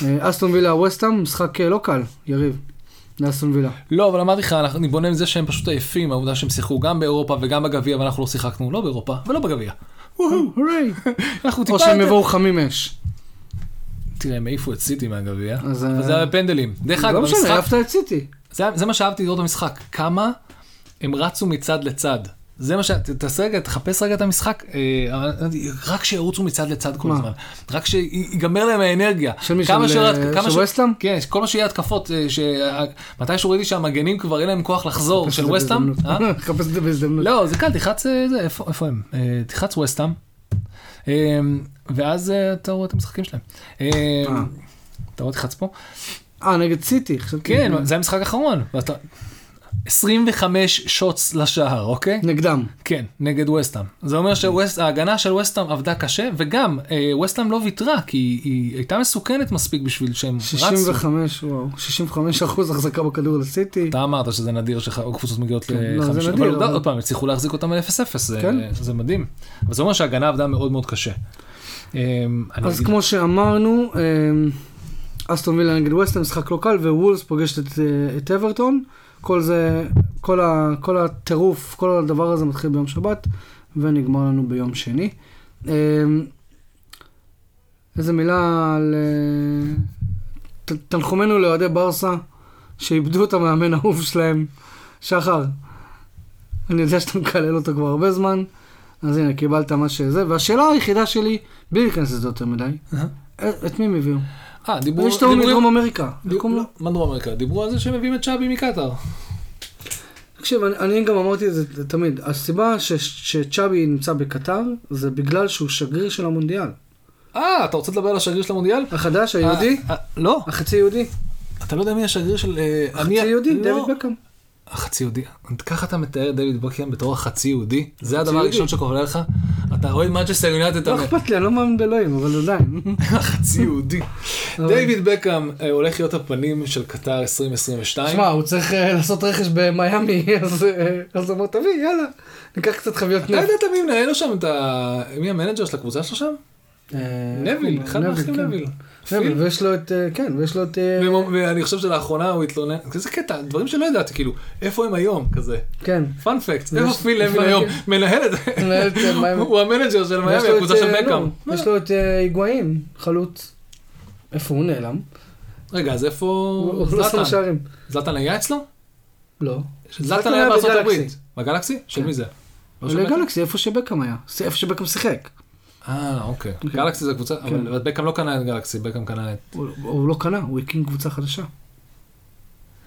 אה, אסטון וילה ווסטהאם, משחק אה, לא קל, יריב. לאסטון וילה. לא, אבל אמרתי לך, אני בונה מזה שהם פשוט עייפים, העובדה שהם שיחקו גם באירופה וגם בגביע, ואנחנו לא שיחקנו לא באירופה ולא בגביע. הורי. אנחנו טיפה... או שהם יבואו חמים אש. תראה, הם העיפו את סיטי מהגביע, אבל אה, זה היה פנדלים. דרך לא אגב, משנה, המשחק, העפת את סיטי. זה, זה מה שאהבתי לראות במשחק, כמה הם רצו מצד לצד. זה מה ש... תעשה רגע, תחפש רגע את המשחק, אה, רק שירוצו מצד לצד כל? הזמן. רק שיגמר להם האנרגיה. של מי? של, שרצ- אה? כן, כל מה שיהיה התקפות, אה, ש... מתישהו ראיתי שהמגנים כבר אין להם כוח לחזור, של. אה? חפש את זה בהזדמנות. לא, זה קל, זה, איפה, הם? תלחץ ווסטהאם, אה, ואז אתה רואה את המשחקים שלהם. אתה רואה, תלחץ פה. אה, נגד סיטי. כן, זה המשחק האחרון. ואתה- 25 שוטס לשער, אוקיי? נגדם. כן, נגד וסטאם. זה אומר שההגנה של וסטאם עבדה קשה, וגם אה, וסטאם לא ויתרה, כי היא, היא הייתה מסוכנת מספיק בשביל שהם רצו. 65, וואו, 65 אחוז החזקה בכדור לסיטי. אתה אמרת שזה נדיר שקבוצות מגיעות כן, לא, זה ל-50, נדיר, אבל אבל- עוד פעם, הצליחו להחזיק אותם ל-0-0, זה- כן. זה מדהים. אבל זה אומר שההגנה עבדה מאוד מאוד קשה. אה, אז כמו שאמרנו, אמ, אסטון וילה נגד ווסטהאם, משחק לא קל, ווולס פוגשת את, אה, את אברטון. כל זה, כל, ה, כל הטירוף, כל הדבר הזה מתחיל ביום שבת, ונגמר לנו ביום שני. אמ, איזה מילה על... אה, ת- תנחומינו לאוהדי ברסה, שאיבדו את המאמן האהוב שלהם, שחר. אני יודע שאתה מקלל אותו כבר הרבה זמן, אז הנה, קיבלת מה שזה. והשאלה היחידה שלי, בלי להיכנס לזה יותר מדי, אה? את מי הם הביאו? אה, דיברו... יש דיברו- מדרום אמריקה. לו? מה דרום אמריקה? דיברו על זה שהם מביאים את שבי מקטאר. תקשיב, אני, אני גם אמרתי את זה תמיד. הסיבה ש- שצ'אבי נמצא בקטר, זה בגלל שהוא שגריר של המונדיאל. אה, אתה רוצה לדבר על השגריר של המונדיאל? החדש, היהודי, אה, אה, לא, החצי יהודי. אתה לא יודע מי השגריר של... אה, החצי יהודי, לא. דויד בקאם. החצי יהודי. ככה אתה מתאר דויד בקאם בתור החצי יהודי? זה הדבר. הראשון שקורה לך? אתה רואה את מנצ'סטר יונייטד, לא אכפת לי, אני לא מאמין באלוהים, אבל עדיין. החצי יהודי. דיוויד בקאם אה, הולך להיות הפנים של קטר 2022. שמע, הוא צריך אה, לעשות רכש במיאמי, אז אה, אז הוא אמר, תביא, יאללה, ניקח קצת חביות אתה נפט. ידעת מי מנהל לו שם את ה... מי ה manager של הקבוצה שלו שם? נוויל, אחד מהאחים כן. נוויל. פיל. ויש לו את, אה, כן, ויש לו את... אה, ואני חושב שלאחרונה הוא התלונן, זה קטע, דברים שלא ידעתי, כאילו, איפה הם היום, כזה. כן. fun fact, איפה פיל פאנ- היום? מנהל את את, אה. הוא ה manager של מיאמי, הקבוצה של בקאם. לא, יש לו את היגואין, חלוץ. איפה הוא נעלם? רגע, אז איפה לא? שערים. זלאטן היה אצלו? לא. זלאטן היה בארצות בגלקסי. הברית. בגלקסי? של כן. מי זה? לא בקאם? לגלקסי, איפה שבקאם היה. איפה שבקאם שיחק. אה, אוקיי. גלקסי זה קבוצה, כן. אבל בקאם לא קנה את גלקסי, בקאם קנה את... הוא הוא לא קנה, הוא הקים קבוצה חדשה.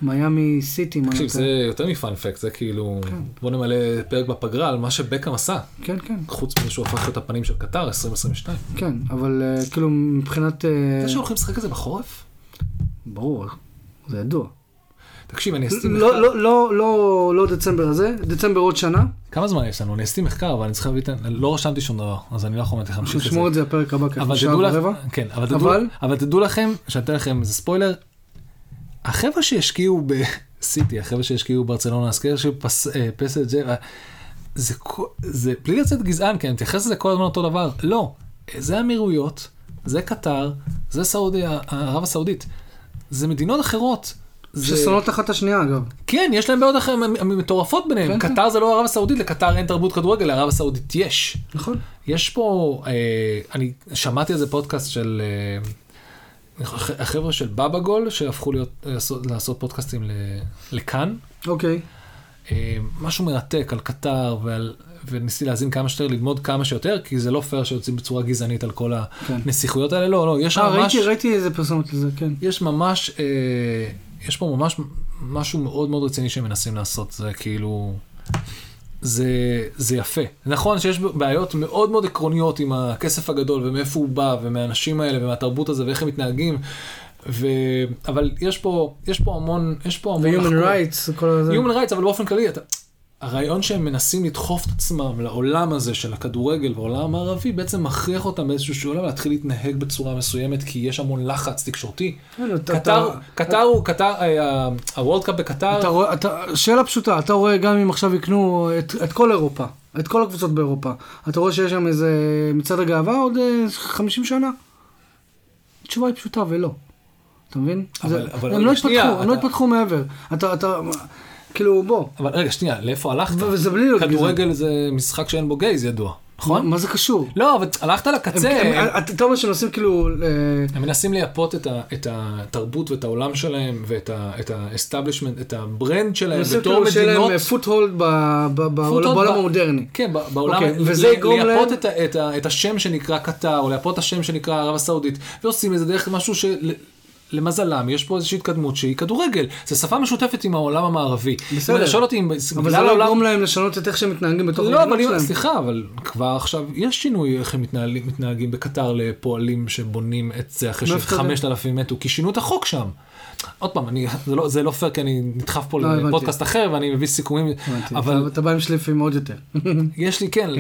מיאמי סיטי. תקשיב, אתה- זה יותר מפאנפקט, זה כאילו... כן. בוא נמלא פרק בפגרה על מה שבקאם עשה. כן, כן, חוץ מזה שהוא הפך להיות הפנים של קטר 2022. כן, אבל אה, כאילו מבחינת... אה, אתה שהולכים לשחק את זה בחורף? ברור, זה ידוע. תקשיב, אני אסתים לא, מחקר. לא, לא, לא, לא דצמבר הזה, דצמבר עוד שנה, כמה זמן יש לנו? אני אסתים מחקר, אבל אני צריך להביא את... ה- לא רשמתי שום דבר, אז אני לא יכול להמשיך את זה. נשמור את זה לפרק הבא, אבל אנחנו שעה ורבע. כן, אבל תדעו, אבל- אבל תדעו לכם, שאני אתן לכם איזה ספוילר, החבר'ה שהשקיעו בסיטי, החבר'ה שהשקיעו ברצלונה, החבר'ה שפסג' זה, כל- זה בלי לצאת גזען, כי אני מתייחס לזה כל הזמן אותו דבר, לא, זה האמירויות, זה קטר, זה סעודי, ערב הסעודית, זה מדינות אחרות. זה- ששונאות אחת את השנייה אגב. כן, יש להם בעיות אחרות מטורפות ביניהם. כן, כן. קטר זה לא ערב הסעודית, לקטר אין תרבות כדורגל, לערב הסעודית יש. נכון. יש פה, אה, אני שמעתי איזה פודקאסט של אה, הח- החבר'ה של בבא גול, שהפכו להיות, לעשות, לעשות פודקאסטים ל- לכאן. אוקיי. אה, משהו מרתק על קטר ועל, וניסיתי להאזין כמה שיותר, ללמוד כמה שיותר, כי זה לא פייר שיוצאים בצורה גזענית על כל כן. הנסיכויות האלה, לא, לא, יש אה, ממש, ראיתי, ראיתי איזה פרסומת לזה, כן. יש ממש, אה, יש פה ממש משהו מאוד מאוד רציני שהם מנסים לעשות, זה כאילו, זה, זה יפה. נכון שיש בעיות מאוד מאוד עקרוניות עם הכסף הגדול ומאיפה הוא בא ומהאנשים האלה ומהתרבות הזה ואיך הם מתנהגים. ו... אבל יש פה, יש פה המון, יש פה המון... ו-human לחקור. rights, כל הזה. Human rights, אבל באופן כללי, אתה... הרעיון שהם מנסים לדחוף את עצמם לעולם הזה של הכדורגל והעולם המערבי, בעצם מכריח אותם באיזשהו שלב להתחיל להתנהג בצורה מסוימת, כי יש המון לחץ תקשורתי. כן, קטר, הוא, קטר, הוולד קאפ בקטר, שאלה פשוטה, אתה רואה גם אם עכשיו יקנו את, כל אירופה, את כל הקבוצות באירופה, אתה רואה שיש שם איזה מצעד הגאווה עוד אה, 50 שנה? התשובה היא פשוטה ולא. אתה מבין? אבל- זה, אבל הם לא התפתחו, הם לא התפתחו מעבר. אתה, אתה, כאילו, בוא. אבל רגע, שנייה, לאיפה הלכת? וזה בלי להיות כדורגל זה משחק שאין בו גייז ידוע, נכון? מה זה קשור? לא, אבל הלכת הם- לקצה. הם- אתה אומר שהם עושים כאילו... אה, הם מנסים לייפות את, התרבות ואת העולם שלהם ואת ה-establishment, את ה brand שלהם בתור כאילו שיהיה מדינות. להם foothold בעולם ב- המודרני. כן, בעולם, אוקיי, וזה יגרום לייפות להם- את, ה- את השם שנקרא קטר, או לייפות את השם שנקרא ערב הסעודית, ועושים את זה דרך משהו של... למזלם, יש פה איזושהי התקדמות שהיא כדורגל. זו שפה משותפת עם העולם המערבי. בסדר. שואל אותי אם אבל זה לא. יגרום להם לשנות את איך שהם מתנהגים בתוך לא, אבל המדינות שלהם. סליחה, אבל כבר עכשיו יש שינוי איך הם מתנהגים בקטר לפועלים שבונים את זה אחרי מאיפה אתה יודע? שחמשת אלפים מתו, כי שינו את החוק שם. עוד פעם, אני, זה, לא, זה לא פייר כי אני נדחף פה לא. לפודקאסט אחר ואני מביא סיכומים, הבנתי, אבל אתה- בא עם שליפים עוד יותר. יש לי, כן,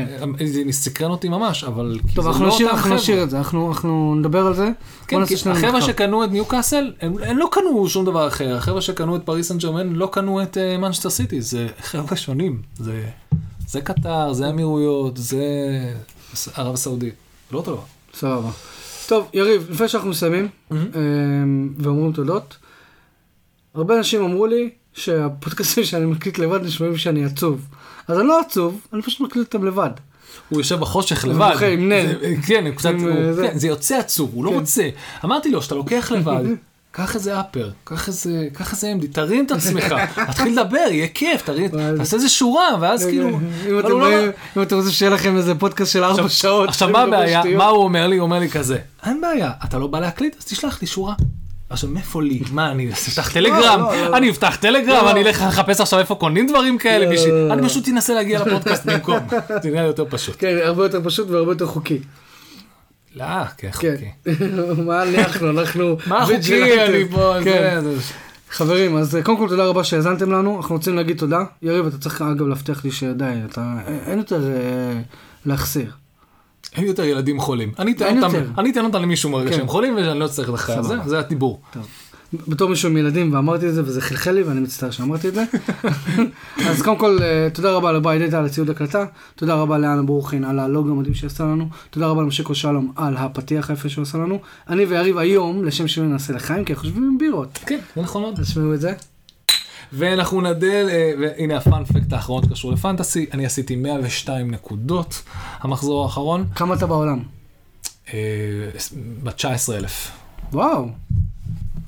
זה סקרן אותי ממש, אבל... טוב, אנחנו לא נשאיר-. נשאיר את זה, אנחנו אנחנו נדבר על זה. כן, כי החבר'ה. שקנו את ניוקאסל, הם, הם לא קנו שום דבר אחר. החבר'ה שקנו את פריס סן ג'רמן לא קנו את מנצ'סטר סיטי. זה חבר'ה שונים. זה, זה קטר, זה אמירויות, זה ערב הסעודית. לא אותו דבר. סבבה. טוב, יריב, לפני שאנחנו מסיימים, אמ, ואומרים תודות, הרבה אנשים אמרו לי שהפודקאסטים שאני מקליט לבד נשמעים שאני עצוב. אז אני לא עצוב, אני פשוט מקליט אותם לבד. הוא יושב בחושך לבד. עם נר. זה- כן, הוא קצת, אה, זה. כן, זה יוצא עצוב, הוא לא כן. רוצה. אמרתי לו, שאתה לוקח לבד, קח איזה אפר, קח איזה, קח איזה אמדי, תרים את עצמך, תתחיל לדבר, יהיה כיף, תרים, תעשה איזה שורה, ואז כאילו... אם אתם הוא לא- אם אתם רוצים שיהיה לכם איזה פודקאסט של ארבע שעות. עכשיו מה הבעיה? מה הוא אומר לי? הוא אומר לי כזה, אין בעיה, אתה לא בא להקליט? אז תשלח לי שורה. עכשיו מאיפה לי? מה אני אפתח טלגרם? לא, לא, לא. אני אפתח טלגרם? לא. אני אלך לחפש עכשיו איפה קונים דברים כאלה? לא, בשביל- לא, לא. אני פשוט אנסה להגיע לפודקאסט במקום. זה נראה יותר פשוט. כן, הרבה יותר פשוט והרבה יותר חוקי. לא, כן, כן. חוקי. מה אנחנו, אנחנו... מה חוקי? אני פה, כן. חברים, אז אה, קודם כל תודה רבה שהאזנתם לנו, אנחנו רוצים להגיד תודה. יריב, אתה צריך אגב להבטיח לי שדי, אתה, אין יותר אה, להחסיר. אין יותר ילדים חולים. אני אתן אותם, למישהו ברגע כן. שהם חולים ואני לא לך. זה, סבבה. זה הדיבור. בתור מישהו עם ילדים ואמרתי את זה וזה חלחל לי ואני מצטער שאמרתי את זה. אז קודם כל אה, תודה רבה לבית דאטה על הציוד הקלטה, תודה רבה לאנה ברוכין על הלוגו המדהים שעשה לנו, תודה רבה למשיקו שלום על הפתיח היפה שהוא עשה לנו. אני ויריב היום לשם שינוי נעשה לחיים כי אנחנו חושבים עם בירות. כן, זה נכון מאוד. תשמעו את זה. ואנחנו נדל, אה, והנה הפאנפקט האחרון שקשור לפנטסי, אני עשיתי 102 נקודות המחזור האחרון, כמה אתה בעולם? אה, ב-19 אלף. וואו.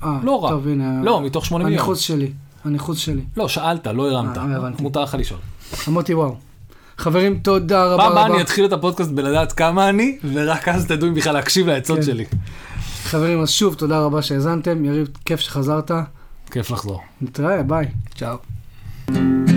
אה, לא רע. טוב הנה. לא, מתוך 8 מיליון. הניחוס שלי. הניחוס שלי. לא, שאלת, לא הרמת. מותר לך לשאול. אמרתי וואו. חברים, תודה רבה פעם הבאה רבה. אני אתחיל את הפודקאסט בלדעת כמה אני, ורק אז תדעו אם בכלל להקשיב לעצות כן. שלי. חברים, אז שוב, תודה רבה שהאזנתם. יריב, כיף שחזרת. Kevlagdal. Traj, bye. Ciao.